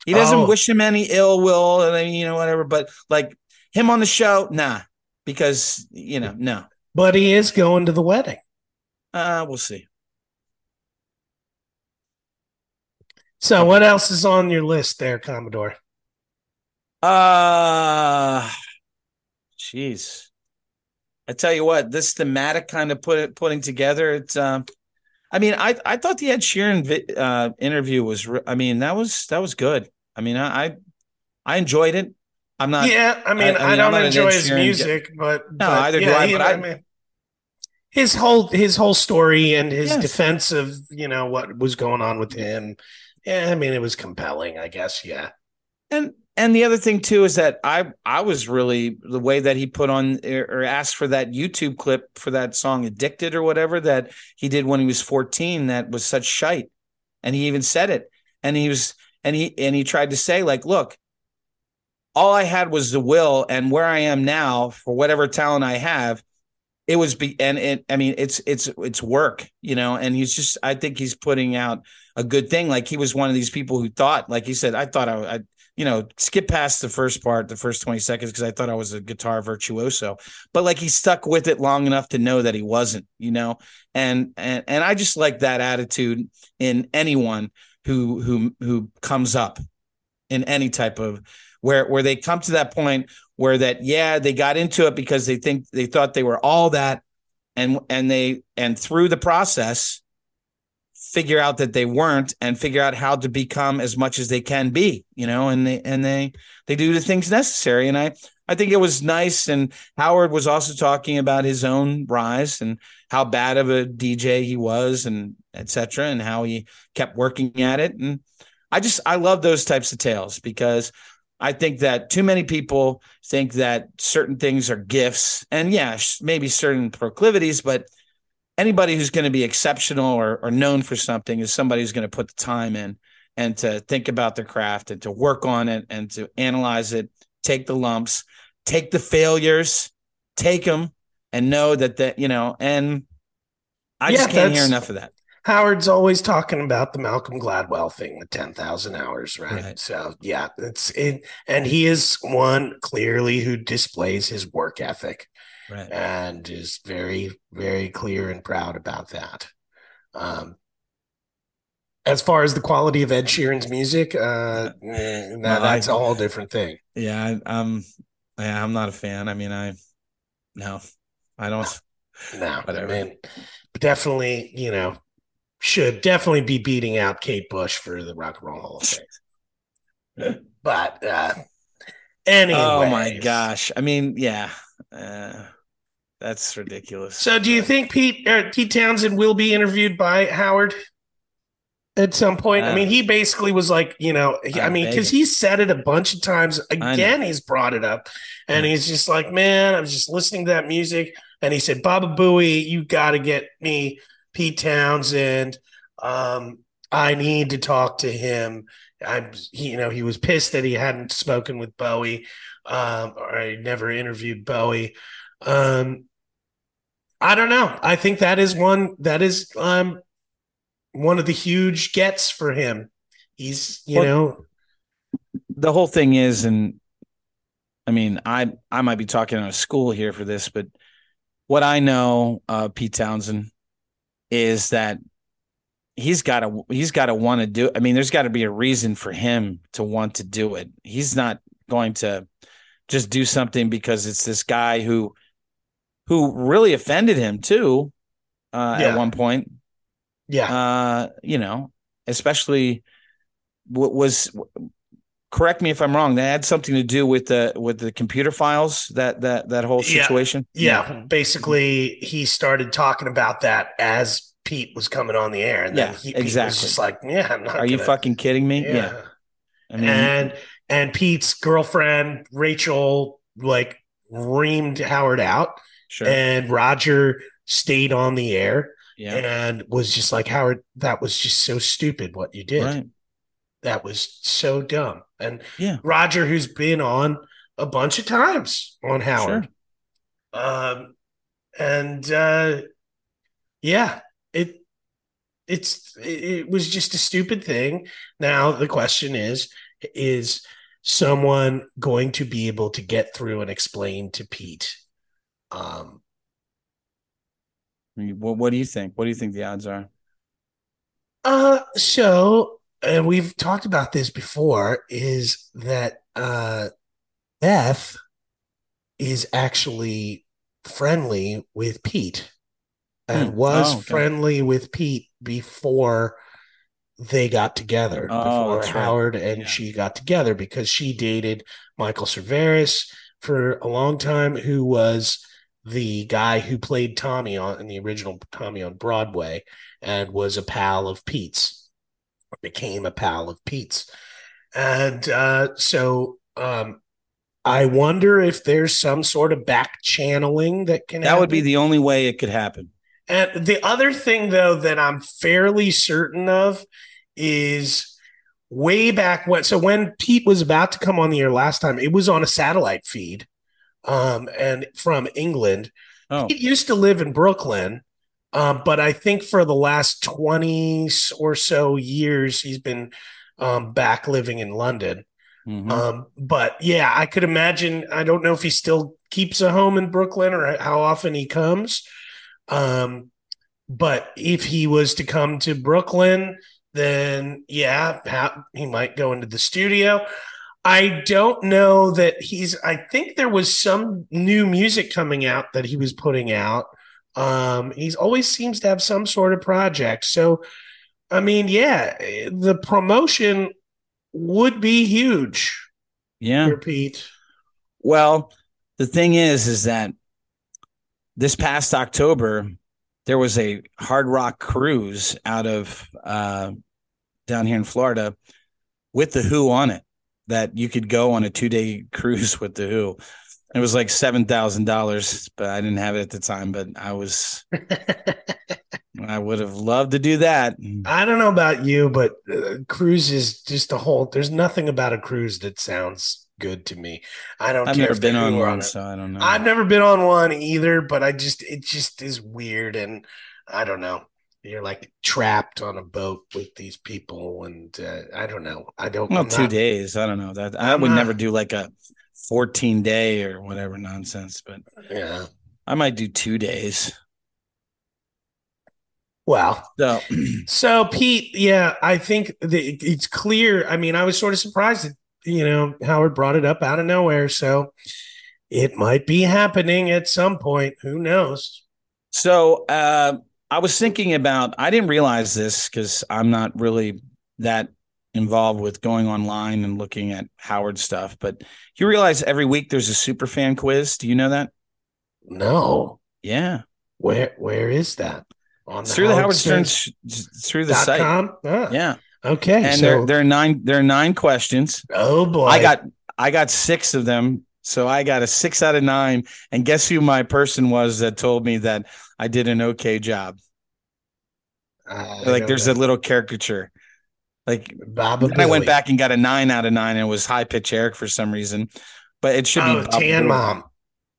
He doesn't Oh. wish him any ill will, and you know whatever. But like him on the show, nah, because you know, no. But he is going to the wedding. Uh, we'll see. So what else is on your list there, Commodore? Uh jeez. I tell you what, this thematic kind of put it putting together. It's um I mean, I I thought the Ed Sheeran vi- uh interview was re- I mean, that was that was good. I mean, I I, I enjoyed it. I'm not yeah, I mean, I- I, I mean, I'm don't enjoy his music, but No, but either do yeah, I, he- but I- mean, his whole his whole story and his Yes. defense of you know what was going on with him Yeah, I mean, it was compelling, I guess. Yeah. And and the other thing too is that I I was really the way that he put on er, or asked for that YouTube clip for that song "Addicted" or whatever that he did when he was fourteen. That was such shite, and he even said it. And he was and he and he tried to say like, look, all I had was the will, and where I am now for whatever talent I have, it was be and it. I mean, it's it's it's work, you know. And he's just I think he's putting out a good thing. Like he was one of these people who thought, like he said, I thought I, I you know, skip past the first part, the first 20 seconds, because I thought I was a guitar virtuoso. But like he stuck with it long enough to know that he wasn't, you know, and and and I just like that attitude in anyone who who who comes up in any type of where where they come to that point where that yeah they got into it because they think they thought they were all that and and they and through the process figure out that they weren't and figure out how to become as much as they can be you know and they and they they do the things necessary. And i i think it was nice. And howard was also talking about his own rise and how bad of a dj he was and etc and how he kept working at it. And i just i love those types of tales because I think that too many people think that certain things are gifts, and yeah, maybe certain proclivities, but anybody who's going to be exceptional or, or known for something is somebody who's going to put the time in and to think about their craft and to work on it and to analyze it, take the lumps, take the failures, take them, and know that that you know. And I yeah, just can't hear enough of that. Howard's always talking about the Malcolm Gladwell thing, the 10,000 hours, right? right? So, yeah, it's it. And he is one clearly who displays his work ethic right. and is very, very clear and proud about that. Um, as far as the quality of Ed Sheeran's music, uh, no, that's I, a whole different thing. Yeah, I, am yeah, I'm not a fan. I mean, I no, I don't. No, whatever. I mean, definitely, you know, should definitely be beating out Kate Bush for the Rock and Roll Hall of Fame. but uh anyway. Oh my gosh. I mean, yeah. Uh, that's ridiculous. So do you think Pete uh, Pete Townshend will be interviewed by Howard? at some point. Uh, I mean, he basically was like, you know, he, I mean, because he said it a bunch of times. Again, he's brought it up, and he's just like, man, I was just listening to that music, and he said, Baba Booey, you got to get me Pete Townshend. Um, I need to talk to him. I'm, he, you know, he was pissed that he hadn't spoken with Bowie, um, or I never interviewed Bowie. Um, I don't know. I think that is one that is um one of the huge gets for him. He's, you well, know, the whole thing is, and I mean, I I might be talking out of school here for this, but what I know, uh, Pete Townshend, is that he's got to he's got to want to do I mean there's got to be a reason for him to want to do it. He's not going to just do something because it's this guy who who really offended him too uh, yeah. at one point. Yeah. Uh, you know, especially what was correct me if I'm wrong. That had something to do with the with the computer files that that that whole situation. Yeah, yeah. Mm-hmm. basically he started talking about that as Pete was coming on the air, and yeah, then he, exactly. was just like, "Yeah, I'm not." Are gonna, you fucking kidding me? Yeah. yeah. I mean, and and Pete's girlfriend Rachel like reamed Howard out, sure. and Roger stayed on the air. Yeah. and was just like Howard. That was just so stupid what you did. Right that was so dumb. And yeah, Roger, who's been on a bunch of times on Howard. Sure. Um, and uh, yeah, it it's it was just a stupid thing. Now the question is, is someone going to be able to get through and explain to Pete? Um, what, what do you think? What do you think the odds are? Uh, so and we've talked about this before, is that uh, Beth is actually friendly with Pete and hmm. was oh, okay. friendly with Pete before they got together, oh, before Howard right. and yeah. she got together because she dated Michael Cerveris for a long time, who was the guy who played Tommy on in the original Tommy on Broadway and was a pal of Pete's. Became a pal of Pete's. And uh, so um, I wonder if there's some sort of back channeling that can That happen. would be the only way it could happen. And the other thing, though, that I'm fairly certain of is way back when. So when Pete was about to come on the air last time, it was on a satellite feed, um, and from England. Oh, Pete used to live in Brooklyn, um, but I think for the last twenty or so years, he's been um, back living in London. mhm. Um, but yeah, I could imagine. I don't know if he still keeps a home in Brooklyn or how often he comes. Um, but if he was to come to Brooklyn, then yeah, ha- he might go into the studio. I don't know that he's. I think there was some new music coming out that he was putting out. Um, he's always seems to have some sort of project. So, I mean, yeah, the promotion would be huge yeah. Pete. Well, the thing is, is that this past October there was a hard rock cruise out of uh, down here in Florida with the Who on it. That you could go on a two day cruise with the Who. It was like seven thousand dollars, but I didn't have it at the time. But I was, I would have loved to do that. I don't know about you, but uh, cruise is just a whole. There's nothing about a cruise that sounds good to me. I don't. I've never been on one, it. so I don't know. I've never been on one either, but I just it just is weird, and I don't know. You're like trapped on a boat with these people, and uh, I don't know. I don't. Well, I'm two not- days. I don't know that. I I'm would not- never do like a 14 day or whatever nonsense, but Yeah. I might do two days. Well, So So Pete, yeah, I think it- it's clear. I mean, I was sort of surprised that you know Howard brought it up out of nowhere. So it might be happening at some point. Who knows? So uh, I was thinking about. I didn't realize this because I'm not really that involved with going online and looking at Howard stuff. But you realize every week there's a super fan quiz. Do you know that? No. Yeah, Where where is that? On it's through the Howard Stern through the site. com? Ah, Yeah, Okay. and so, there there are nine there are nine questions. oh boy. I got I got six of them. So I got a six out of nine. And guess who my person was that told me that I did an okay job? I like there's know. a little caricature. Like Baba then I went back and got a nine out of nine and it was high pitch Eric for some reason. But it should Oh, be Tan. Mom.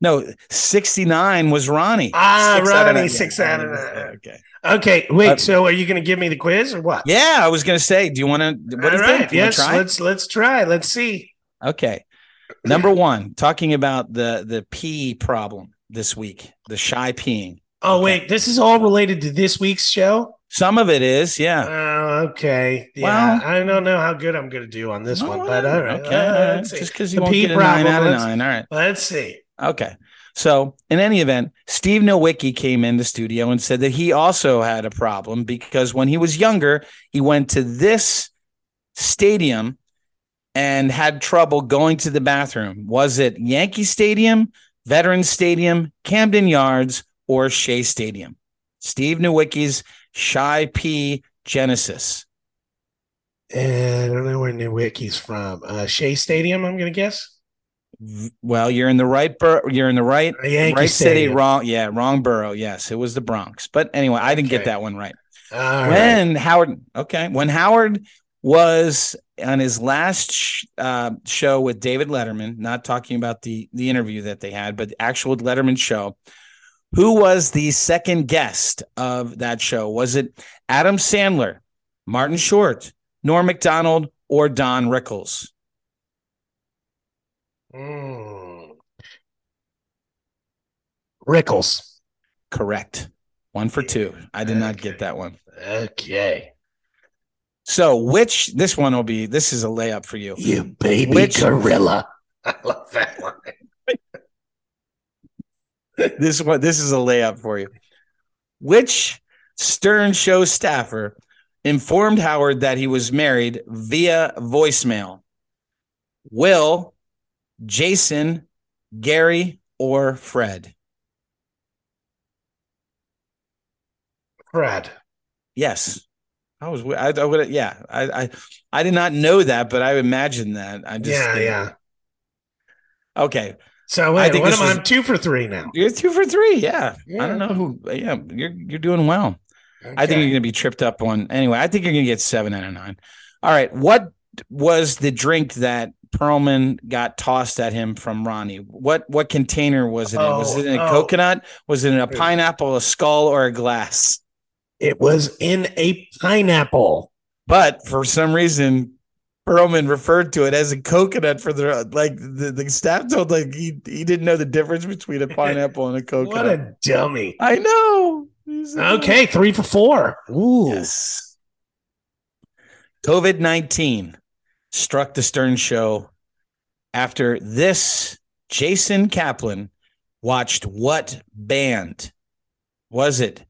No, 69 was Ronnie. Ah, Six out of Ronnie, nine. six Yeah, out of nine. Okay. Okay, wait. Uh, so are you going to give me the quiz or what? Yeah, I was gonna say, do you want to what do you right. think? Do you Yes. try? Let's let's try. Let's see. Okay. Number one, talking about the the pee problem this week, the shy peeing. Oh Okay. wait, this is all related to this week's show. Some of it is, yeah. Oh, okay. Yeah, Well- I don't know how good I'm going to do on this No, one, but all right. Okay, Uh, right. just because you The won't get a nine out of nine. All right. Let's see. Okay. So, in any event, Steve Nowicki came in the studio and said that he also had a problem because when he was younger, he went to this stadium and had trouble going to the bathroom. Was it Yankee Stadium, Veterans Stadium, Camden Yards, or Shea Stadium? Steve Nowicki's Shy P Genesis. And I don't know where Nowicki's from. Uh, Shea Stadium, I'm going to guess. Well, you're in the right bur- you're in the right Yankee right city, wrong yeah, wrong borough. Yes, it was the Bronx. But anyway, I didn't get that one right. All right. when Howard, okay, when Howard was on his last sh- uh, show with David Letterman, not talking about the the interview that they had, but the actual Letterman show. Who was the second guest of that show? Was it Adam Sandler, Martin Short, Norm Macdonald, or Don Rickles? Mm. Rickles. Correct. One for two. I did not get that one. Okay. So, which this one will be? This is a layup for you. You baby Which- gorilla. I love that line. This one this is a layup for you. Which Stern show staffer informed Howard that he was married via voicemail? Will, Jason, Gary, or Fred? Fred. Yes. I was. I, I would. Yeah. I, I. I did not know that, but I imagined that. I just. yeah, yeah. Okay. So I think what am I? I'm two for three now. You're two for three. Yeah. I don't know who. Yeah. You're you're doing well. I think you're going to be tripped up on. Anyway, I think you're going to get seven out of nine. All right. What was the drink that Perlman got tossed at him from Ronnie? What what container was it in? Was Oh, it in a oh, oh. coconut? Was it in a pineapple, a skull, or a glass? It was in a pineapple. But for some reason, Perlman referred to it as a coconut for the like the, the staff told like he he didn't know the difference between a pineapple and a coconut. What a dummy. I know. Okay, three for four. Ooh. Yes. COVID 19 struck the Stern Show after this Jason Kaplan watched what band? Was it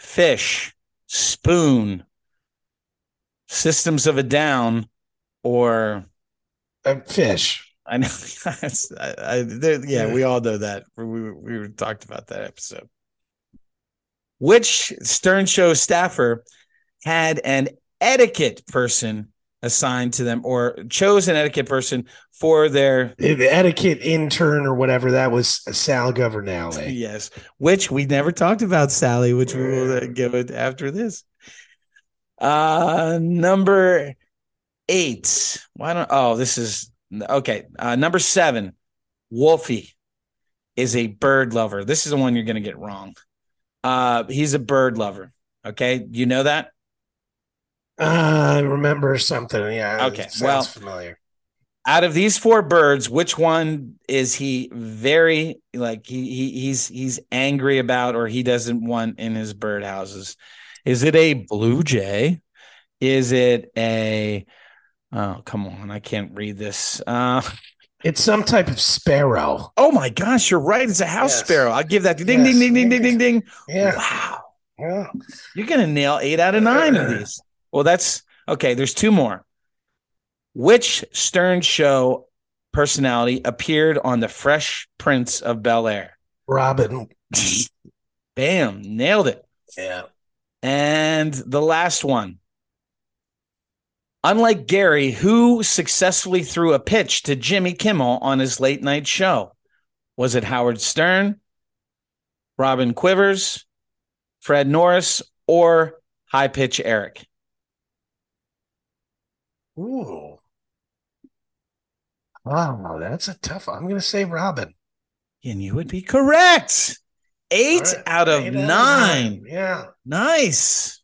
Phish, Spoon, Systems of a Down, or A fish. I know, I, I, there, yeah, we all know that. We, we, we talked about that episode. Which Stern Show staffer had an etiquette person assigned to them or chose an etiquette person for their The etiquette intern or whatever that was Sal Governale. yes which we never talked about sally which we will uh, give it after this uh number eight why don't oh this is okay uh number seven wolfie is a bird lover this is the one you're gonna get wrong uh he's a bird lover okay you know that Uh, I remember something. Yeah. Okay, sounds well- familiar. out of these four birds, which one is he very like he, he he's he's angry about or he doesn't want in his bird houses? Is it a blue jay? Is it a oh come on, I can't read this. Uh It's some type of sparrow. oh my gosh, you're right. It's a house Yes. sparrow. I'll give that ding Yes. ding ding ding ding ding ding. Yeah. Wow. yeah. You're gonna nail eight out of nine of these. Well, that's okay. There's two more. Which Stern Show personality appeared on the Fresh Prince of Bel Air? Robin. Bam, nailed it. Yeah. And the last one. Unlike Gary, who successfully threw a pitch to Jimmy Kimmel on his late night show? Was it Howard Stern, Robin Quivers, Fred Norris, or High Pitch Eric? Ooh. Wow, that's a tough. I'm gonna say Robin. And you would be correct. Eight right, out of eight nine. Yeah. Nice.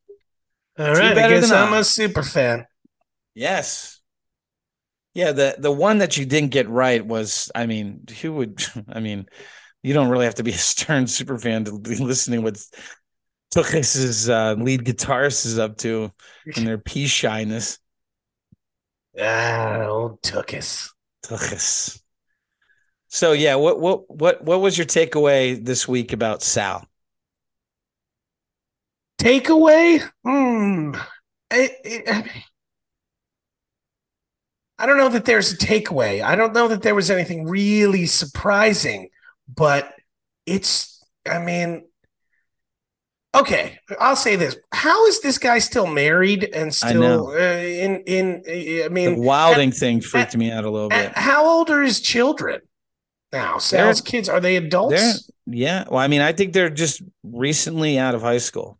All right. I guess I'm a super fan. Yes. Yeah, the the one that you didn't get right was, I mean, who would I mean, you don't really have to be a Stern super fan to be listening what Tuchus's uh, lead guitarist is up to and their pea shyness. Ah, old Tuckus. Tuchus. So yeah, what what what what was your takeaway this week about Sal? Takeaway? Hmm. I, I, I don't know that there's a takeaway. I don't know that there was anything really surprising, but it's, I mean, okay, I'll say this. How is this guy still married and I still know. uh, in, in, I The mean, wilding thing freaked me out a little bit. how old are his children now? Sal's kids, are they adults? Yeah. Well, I mean, I think they're just recently out of high school.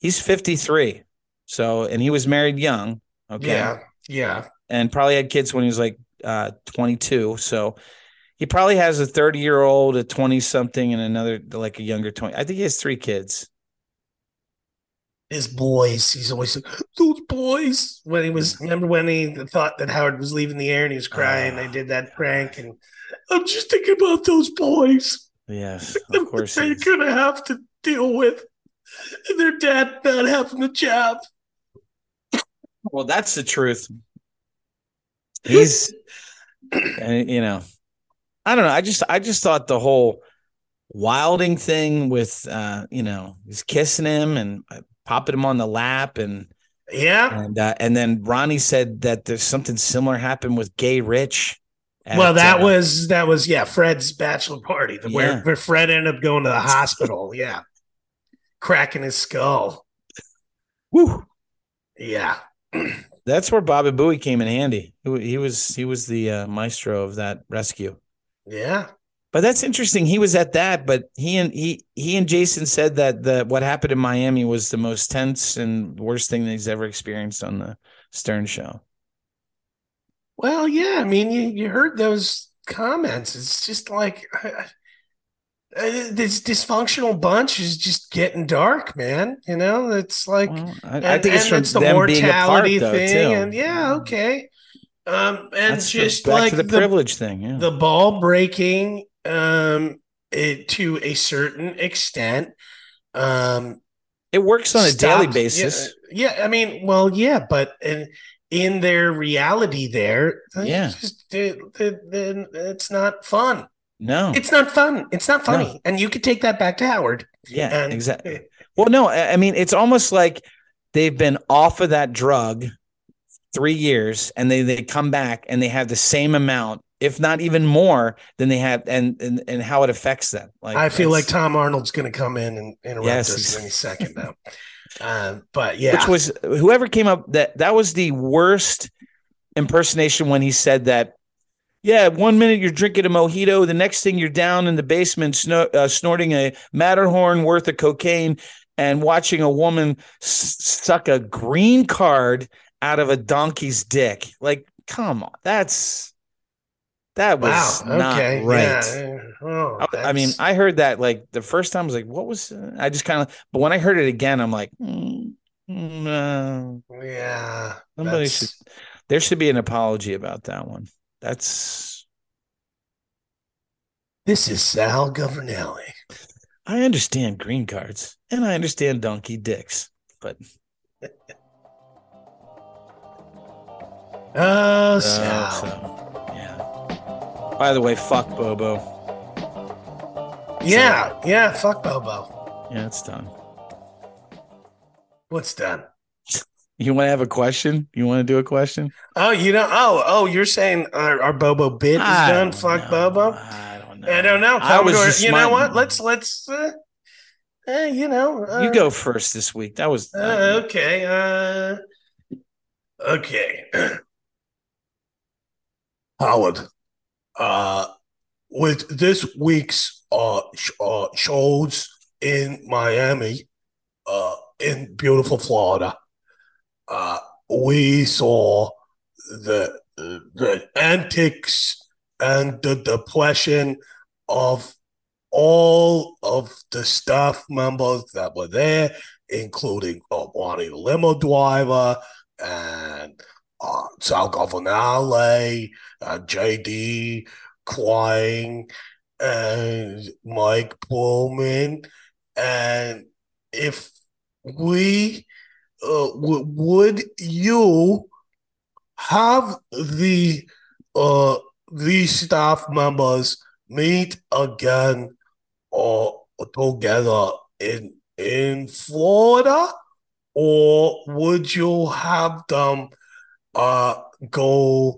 He's 53. So and he was married young. Okay. Yeah, yeah. And probably had kids when he was like uh 22. So he probably has a 30 year old, a 20 something, and another like a younger 20. I think he has three kids. his boys. He's always like, those boys. When he was, remember when he thought that Howard was leaving the air and he was crying? Ah, they did that prank, and I'm just thinking about those boys Yes, of course. They're gonna have to deal with, and their dad not having the job. Well, that's the truth. He's, uh, you know, I don't know. I just, I just thought the whole wilding thing with, uh, you know, he's kissing him and uh, popping him on the lap, and Yeah. and uh, and then Ronnie said that there's something similar happened with Gay Rich. at, Well, that uh, was that was yeah Fred's bachelor party the- where, Yeah. where Fred ended up going to the hospital. Yeah, cracking his skull. whew. Yeah. That's where Baba Booey came in handy. He, was he was the uh, maestro of that rescue. Yeah. But that's interesting. He was at that, but he and he he and Jason said that the what happened in Miami was the most tense and worst thing that he's ever experienced on the Stern show. Well, yeah. I mean, you, you heard those comments. It's just like uh, this dysfunctional bunch is just getting dark, man. You know, it's like well, I, and, I, think it's, it's the mortality apart, thing, though, and yeah, okay. Um, and That's just like the, the, privilege thing, yeah. the ball breaking, um, it, to a certain extent, um, it works on a daily basis. Yeah, yeah, I mean, well, yeah, but in in their reality, there, yeah, just, it, it, it's not fun. No, it's not fun. It's not funny, no. and you could take that back to Howard. Yeah, and, exactly. Well, no, I mean, it's almost like they've been off of that drug three years, and they they come back and they have the same amount, if not even more, than they had, and and and how it affects them. Like I feel like Tom Arnold's going to come in and interrupt yes. us any second now. Um, but yeah, which was whoever came up that that was the worst impersonation when he said that yeah, one minute you're drinking a mojito, the next thing you're down in the basement snor- uh, snorting a Matterhorn worth of cocaine and watching a woman s- suck a green card out of a donkey's dick. Like, come on, that's that was wow, not okay. right. Yeah. Oh, I, I, mean, I heard that like the first time I was like, what was? I just kind of, but when I heard it again, I'm like, mm, mm, uh, yeah, somebody should. There should be an apology about that one. That's this is Sal Governale. I understand green cards and I understand donkey dicks, but oh, oh Sal. So, yeah. By the way, fuck Bobo. Yeah, so, yeah, fuck Bobo. Yeah, it's done. What's done? You want to have a question? You want to do a question? Oh, you know. Oh, oh, you're saying our, our Bobo bit is I done. Fuck know. Bobo. I don't know. I don't know. I was you know what? Let's let's. Uh, uh, you know. Uh, you go first this week. That was uh, okay. Uh, okay. Howard, uh, with this week's uh, sh- uh shows in Miami, uh, in beautiful Florida uh, we saw the the antics and the depression of all of the staff members that were there, including uh, Ronnie limo driver and uh, Sal Governale, uh, JD crying, and Mike Pullman. And if we uh, w- would you have the uh the staff members meet again or uh, together in in Florida, or would you have them uh go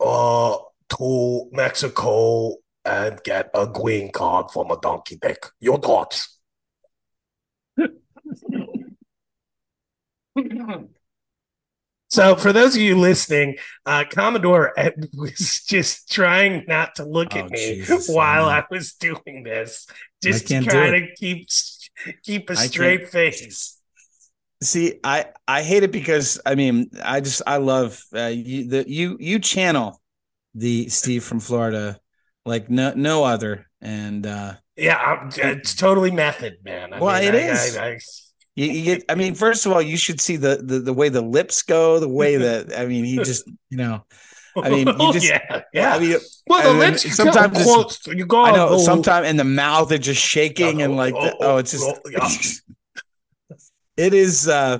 uh to Mexico and get a green card from a donkey dick? Your thoughts? So, for those of you listening, uh, Commodore was just trying not to look oh, at me Jesus, while man. I was doing this, just to keep keep a straight face. See, I I hate it because I mean, I just I love uh, you the you you channel the Steve from Florida like no no other, and uh yeah, it's totally method, man. I well, mean, it I, is. I, you, you, get, I mean, first of all, you should see the, the the way the lips go, the way that I mean, he just, you know, I mean, you just, yeah, yeah. I mean, well, the I lips sometimes close. You go, I know, sometimes, and the mouth is just shaking, and like, the, oh, it's just, it is, uh,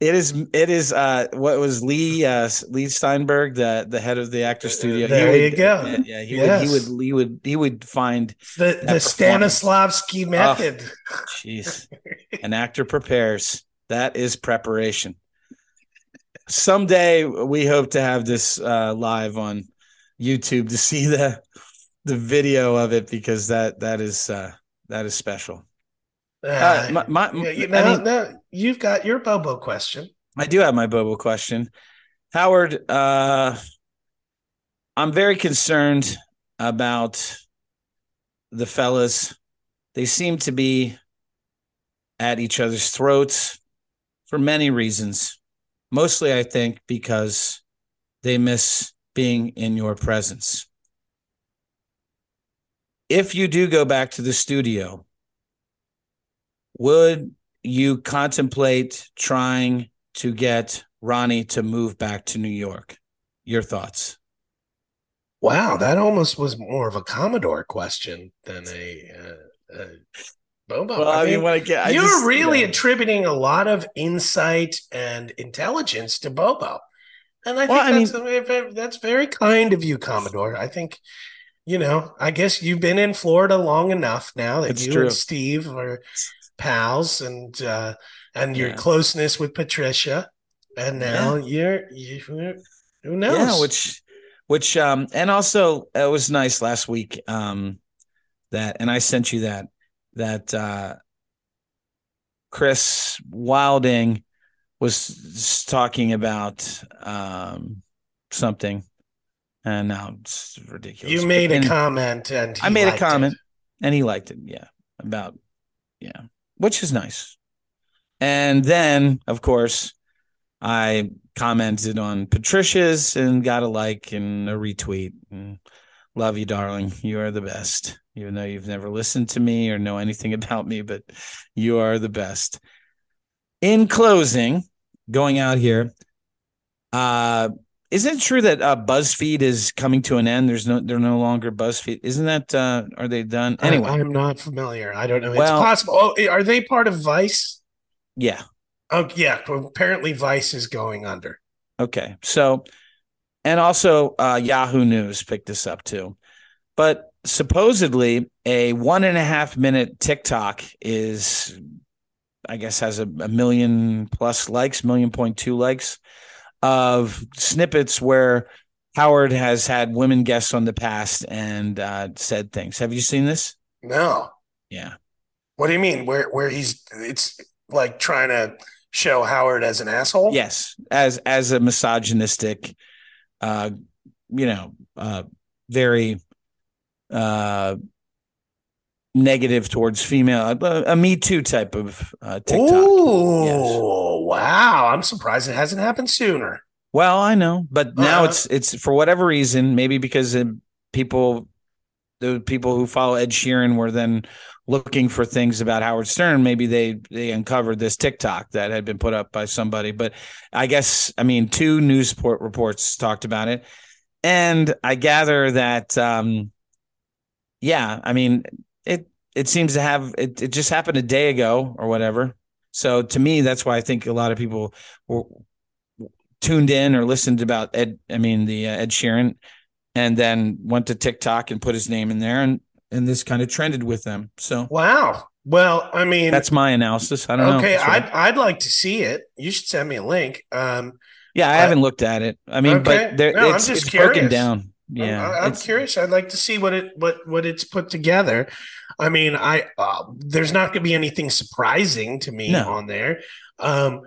it is it is uh what was Lee uh Lee Strasberg the the head of the actor studio? there you go. yeah, yeah he yes. would he would he would he would find the the Stanislavski method. jeez. Oh, an actor prepares. That is preparation. Someday we hope to have this uh live on YouTube to see the the video of it because that that is uh that is special uh, my, my, you know, I mean, no, you've got your Bobo question. I do have my Bobo question. Howard, uh, I'm very concerned about the fellas. They seem to be at each other's throats for many reasons. Mostly, I think, because they miss being in your presence. If you do go back to the studio, would you contemplate trying to get Ronnie to move back to New York? Your thoughts? Wow, that almost was more of a Commodore question than a, uh, a Bobo. Well, I, I mean, when I get, I you're just, really yeah. attributing a lot of insight and intelligence to Bobo, and I think Well, I that's very- that's very kind of you, Commodore. I think. You know, I guess you've been in Florida long enough now that It's you true. and Steve are pals, and uh, and your Yeah. closeness with Patricia, and now you're you. Who knows? Yeah, which, which, um, and also it was nice last week, um, that, and I sent you that, that, uh, Chris Wilding was talking about, um, something, and now it's ridiculous. You made a And comment, and I made a liked it. comment, and he liked it. Yeah, about, yeah, which is nice. And then, of course, I commented on Patricia's and got a like and a retweet. And love you, darling. You are the best. Even though you've never listened to me or know anything about me, but you are the best. In closing, going out here, uh, isn't it true that uh, BuzzFeed is coming to an end? There's no, they're no longer BuzzFeed. Isn't that? Uh, are they done anyway? I, am not familiar. I don't know. Well- it's possible. Oh, are they part of Vice? yeah. Oh, yeah. Apparently, Vice is going under. Okay. So, and also uh, Yahoo News picked this up too. But supposedly, a one and a half minute TikTok is, I guess, has a, a million plus likes, million point two likes of snippets where Howard has had women guests on the past and uh, said things. Have you seen this? No. Yeah. What do you mean? Where where he's it's like trying to show Howard as an asshole? Yes, as as a misogynistic, uh, you know, uh, very uh, negative towards female, a, a Me Too type of uh, TikTok. Oh Yes. Wow! I'm surprised it hasn't happened sooner. Well, I know, but now Uh-huh. it's it's for whatever reason, maybe because people, the people who follow Ed Sheeran were then looking for things about Howard Stern. Maybe they they uncovered this TikTok that had been put up by somebody. But I guess I mean two news port reports talked about it, and I gather that um, yeah, I mean it it seems to have it. It just happened a day ago or whatever. So to me, that's why I think a lot of people were tuned in or listened about Ed. I mean the uh, Ed Sheeran, and then went to TikTok and put his name in there, and and this kind of trended with them. So Wow. Well, I mean, that's my analysis. I don't know. okay. I'd I'd like to see it. You should send me a link. Um, yeah, I uh, haven't looked at it. I mean, okay. but there, No, I'm it's, just it's broken down. Yeah, I, am curious. I'd like to see what it what what it's put together. I mean, I uh, there's not going to be anything surprising to me No. on there. Um,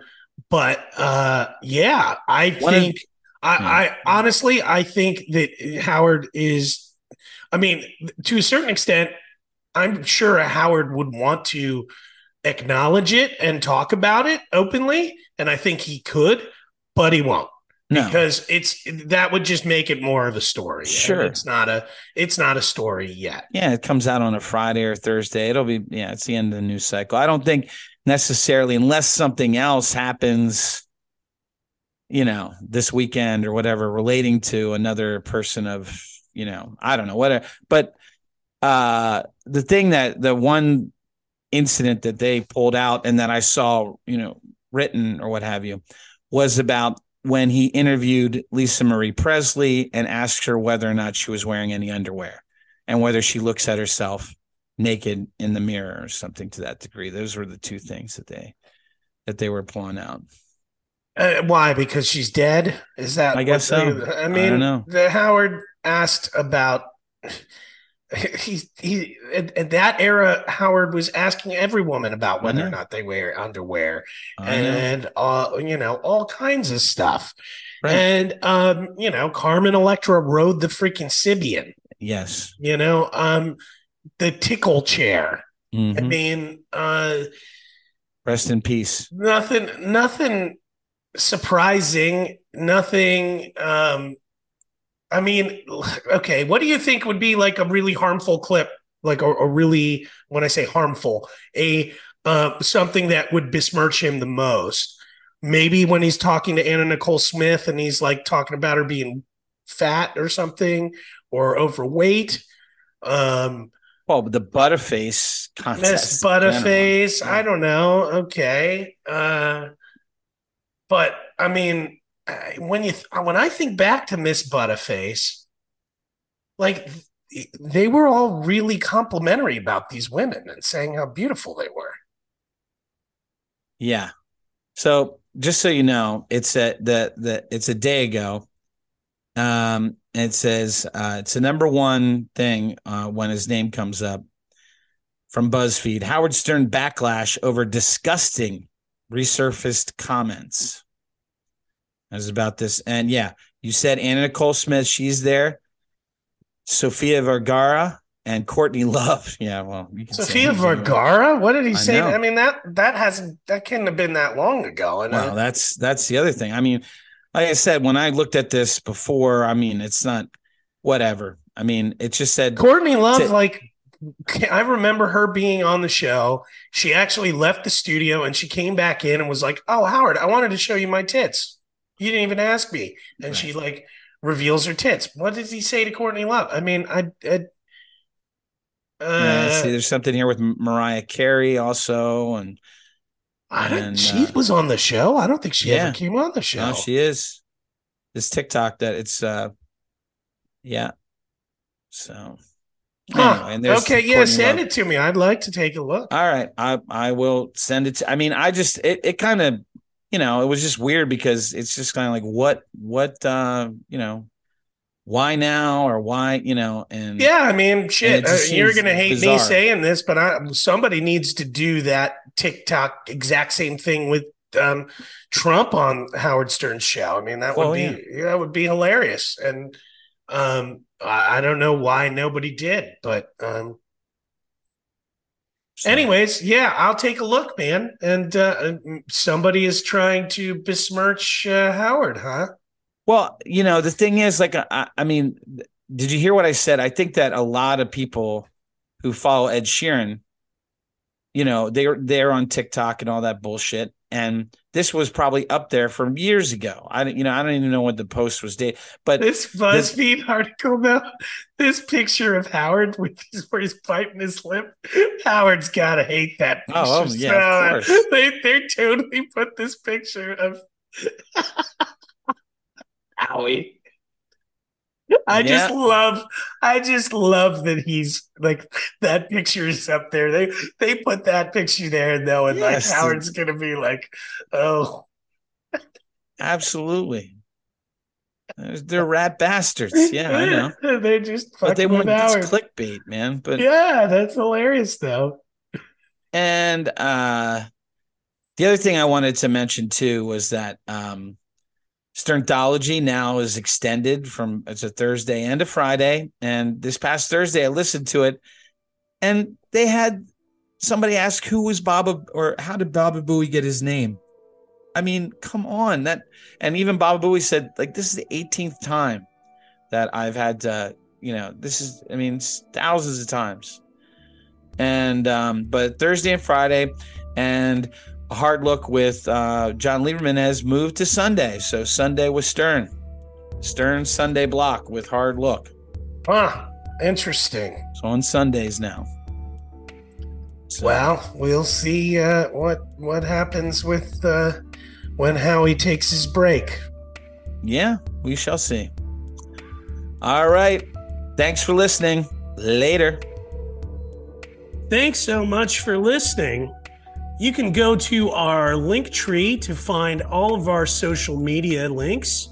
but uh, yeah, I One of- think I, I honestly I think that Howard is. I mean, to a certain extent, I'm sure Howard would want to acknowledge it and talk about it openly, and I think he could, but he won't no. because it's that would just make it more of a story. Sure. it's not a it's not a story yet. yeah, it comes out on a Friday or Thursday. It'll be yeah, it's the end of the news cycle. I don't think necessarily unless something else happens, you know, this weekend or whatever relating to another person of, you know, I don't know, whatever. But uh the thing that the one incident that they pulled out and that I saw, you know, written or what have you was about when he interviewed Lisa Marie Presley and asked her whether or not she was wearing any underwear and whether she looks at herself naked in the mirror or something to that degree. Those were the two things that they that they were pulling out. Uh, why? Because she's dead? Is that? I guess what they- so. I I mean, know. the Howard asked about. he he in that era howard was asking every woman about whether or not they wear underwear and uh you know all kinds of stuff Right. and um you know carmen electra rode the freaking Sybian yes. you know um the tickle chair i Mhm. mean uh Rest in peace. nothing nothing surprising nothing um i mean okay what do you think would be like a really harmful clip like a, a really when i say harmful a uh, something that would besmirch him the most maybe when he's talking to anna nicole smith and he's like talking about her being fat or something or overweight um Well, the Butterface contest. Miss. Butterface. I don't know. Okay. Uh, but I mean, when you when I think back to Miss Butterface, like they were all really complimentary about these women and saying how beautiful they were. Yeah. So just so you know, it's a the the it's a day ago. Um, it says uh, it's the number one thing uh, when his name comes up from BuzzFeed. Howard Stern backlash over disgusting resurfaced comments. Was about this, and yeah, you said Anna Nicole Smith. She's there. Sofia Vergara and Courtney Love. Yeah, well, you can say Sofia. Vergara. What did he I say? know. I mean that that hasn't that couldn't have been that long ago. And Well, uh, that's that's the other thing. I mean, like I said, when I looked at this before, I mean, it's not whatever. I mean, it just said Courtney Love, it. like I remember her being on the show. She actually left the studio and she came back in and was like, "Oh, Howard, I wanted to show you my tits. You didn't even ask me." And she like reveals her tits. What did he say to Courtney Love? I mean, I, I yeah, uh, see, there's something here with Mariah Carey also, and I don't, and, she uh, was on the show. I don't think she yeah. ever came on the show. now she is this TikTok that it's uh, yeah. So Huh. anyway, and there's okay, yeah, Courtney send Love. it to me. I'd like to take a look. All right, I I will send it. To, I mean, I just it it kind of you know it was just weird because it's just kind of like what what uh you know why now or why you know and Yeah, I mean, shit. uh, you're gonna hate me saying this, but I, somebody needs to do that TikTok exact same thing with um, Trump on Howard Stern's show. I mean, that would be that would be hilarious. And um, I, I don't know why nobody did, but um, so- anyways, yeah, I'll take a look, man. And uh, somebody is trying to besmirch uh, Howard, huh? Well, you know, the thing is, like, I, I mean, did you hear what I said? I think that a lot of people who follow Ed Sheeran, you know, they're they're on TikTok and all that bullshit. And this was probably up there from years ago. I don't, you know, I don't even know what the post was dated, but This BuzzFeed article though, this picture of Howard with his, where he's biting his lip. Howard's gotta hate that picture. Oh, oh, yeah, so. They they totally put this picture of Howie. I just love I just love that he's like that picture is up there. They they put that picture there though, and Yes. like Howard's gonna be like, oh absolutely, they're, rat bastards. Yeah, I know, They're just but they want it's clickbait, man. But Yeah, that's hilarious though. And uh the other thing I wanted to mention too was that um Sternthology now is extended from it's a Thursday and a Friday. And this past Thursday I listened to it and they had somebody ask who was Baba or how did Baba Booey get his name? I mean, come on. That and even Baba Booey said, like, this is the 18th time that I've had to, you know, this is I mean, thousands of times and um, but Thursday and Friday, and a hard look with uh, John Lieberman has moved to Sunday. So Sunday was Stern, Stern Sunday block with hard look. Huh. Interesting. So on Sundays now. So, Well, we'll see uh, what what happens with uh, when Howie takes his break. yeah, we shall see. All right, thanks for listening. Later. Thanks so much for listening. You can go to our link tree to find all of our social media links,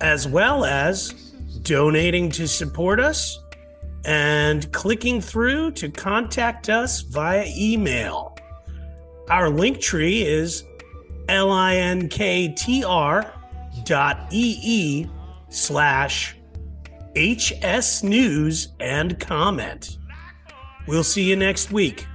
as well as donating to support us and clicking through to contact us via email. Our link tree is linktr dot ee slash hs news and comment. We'll see you next week.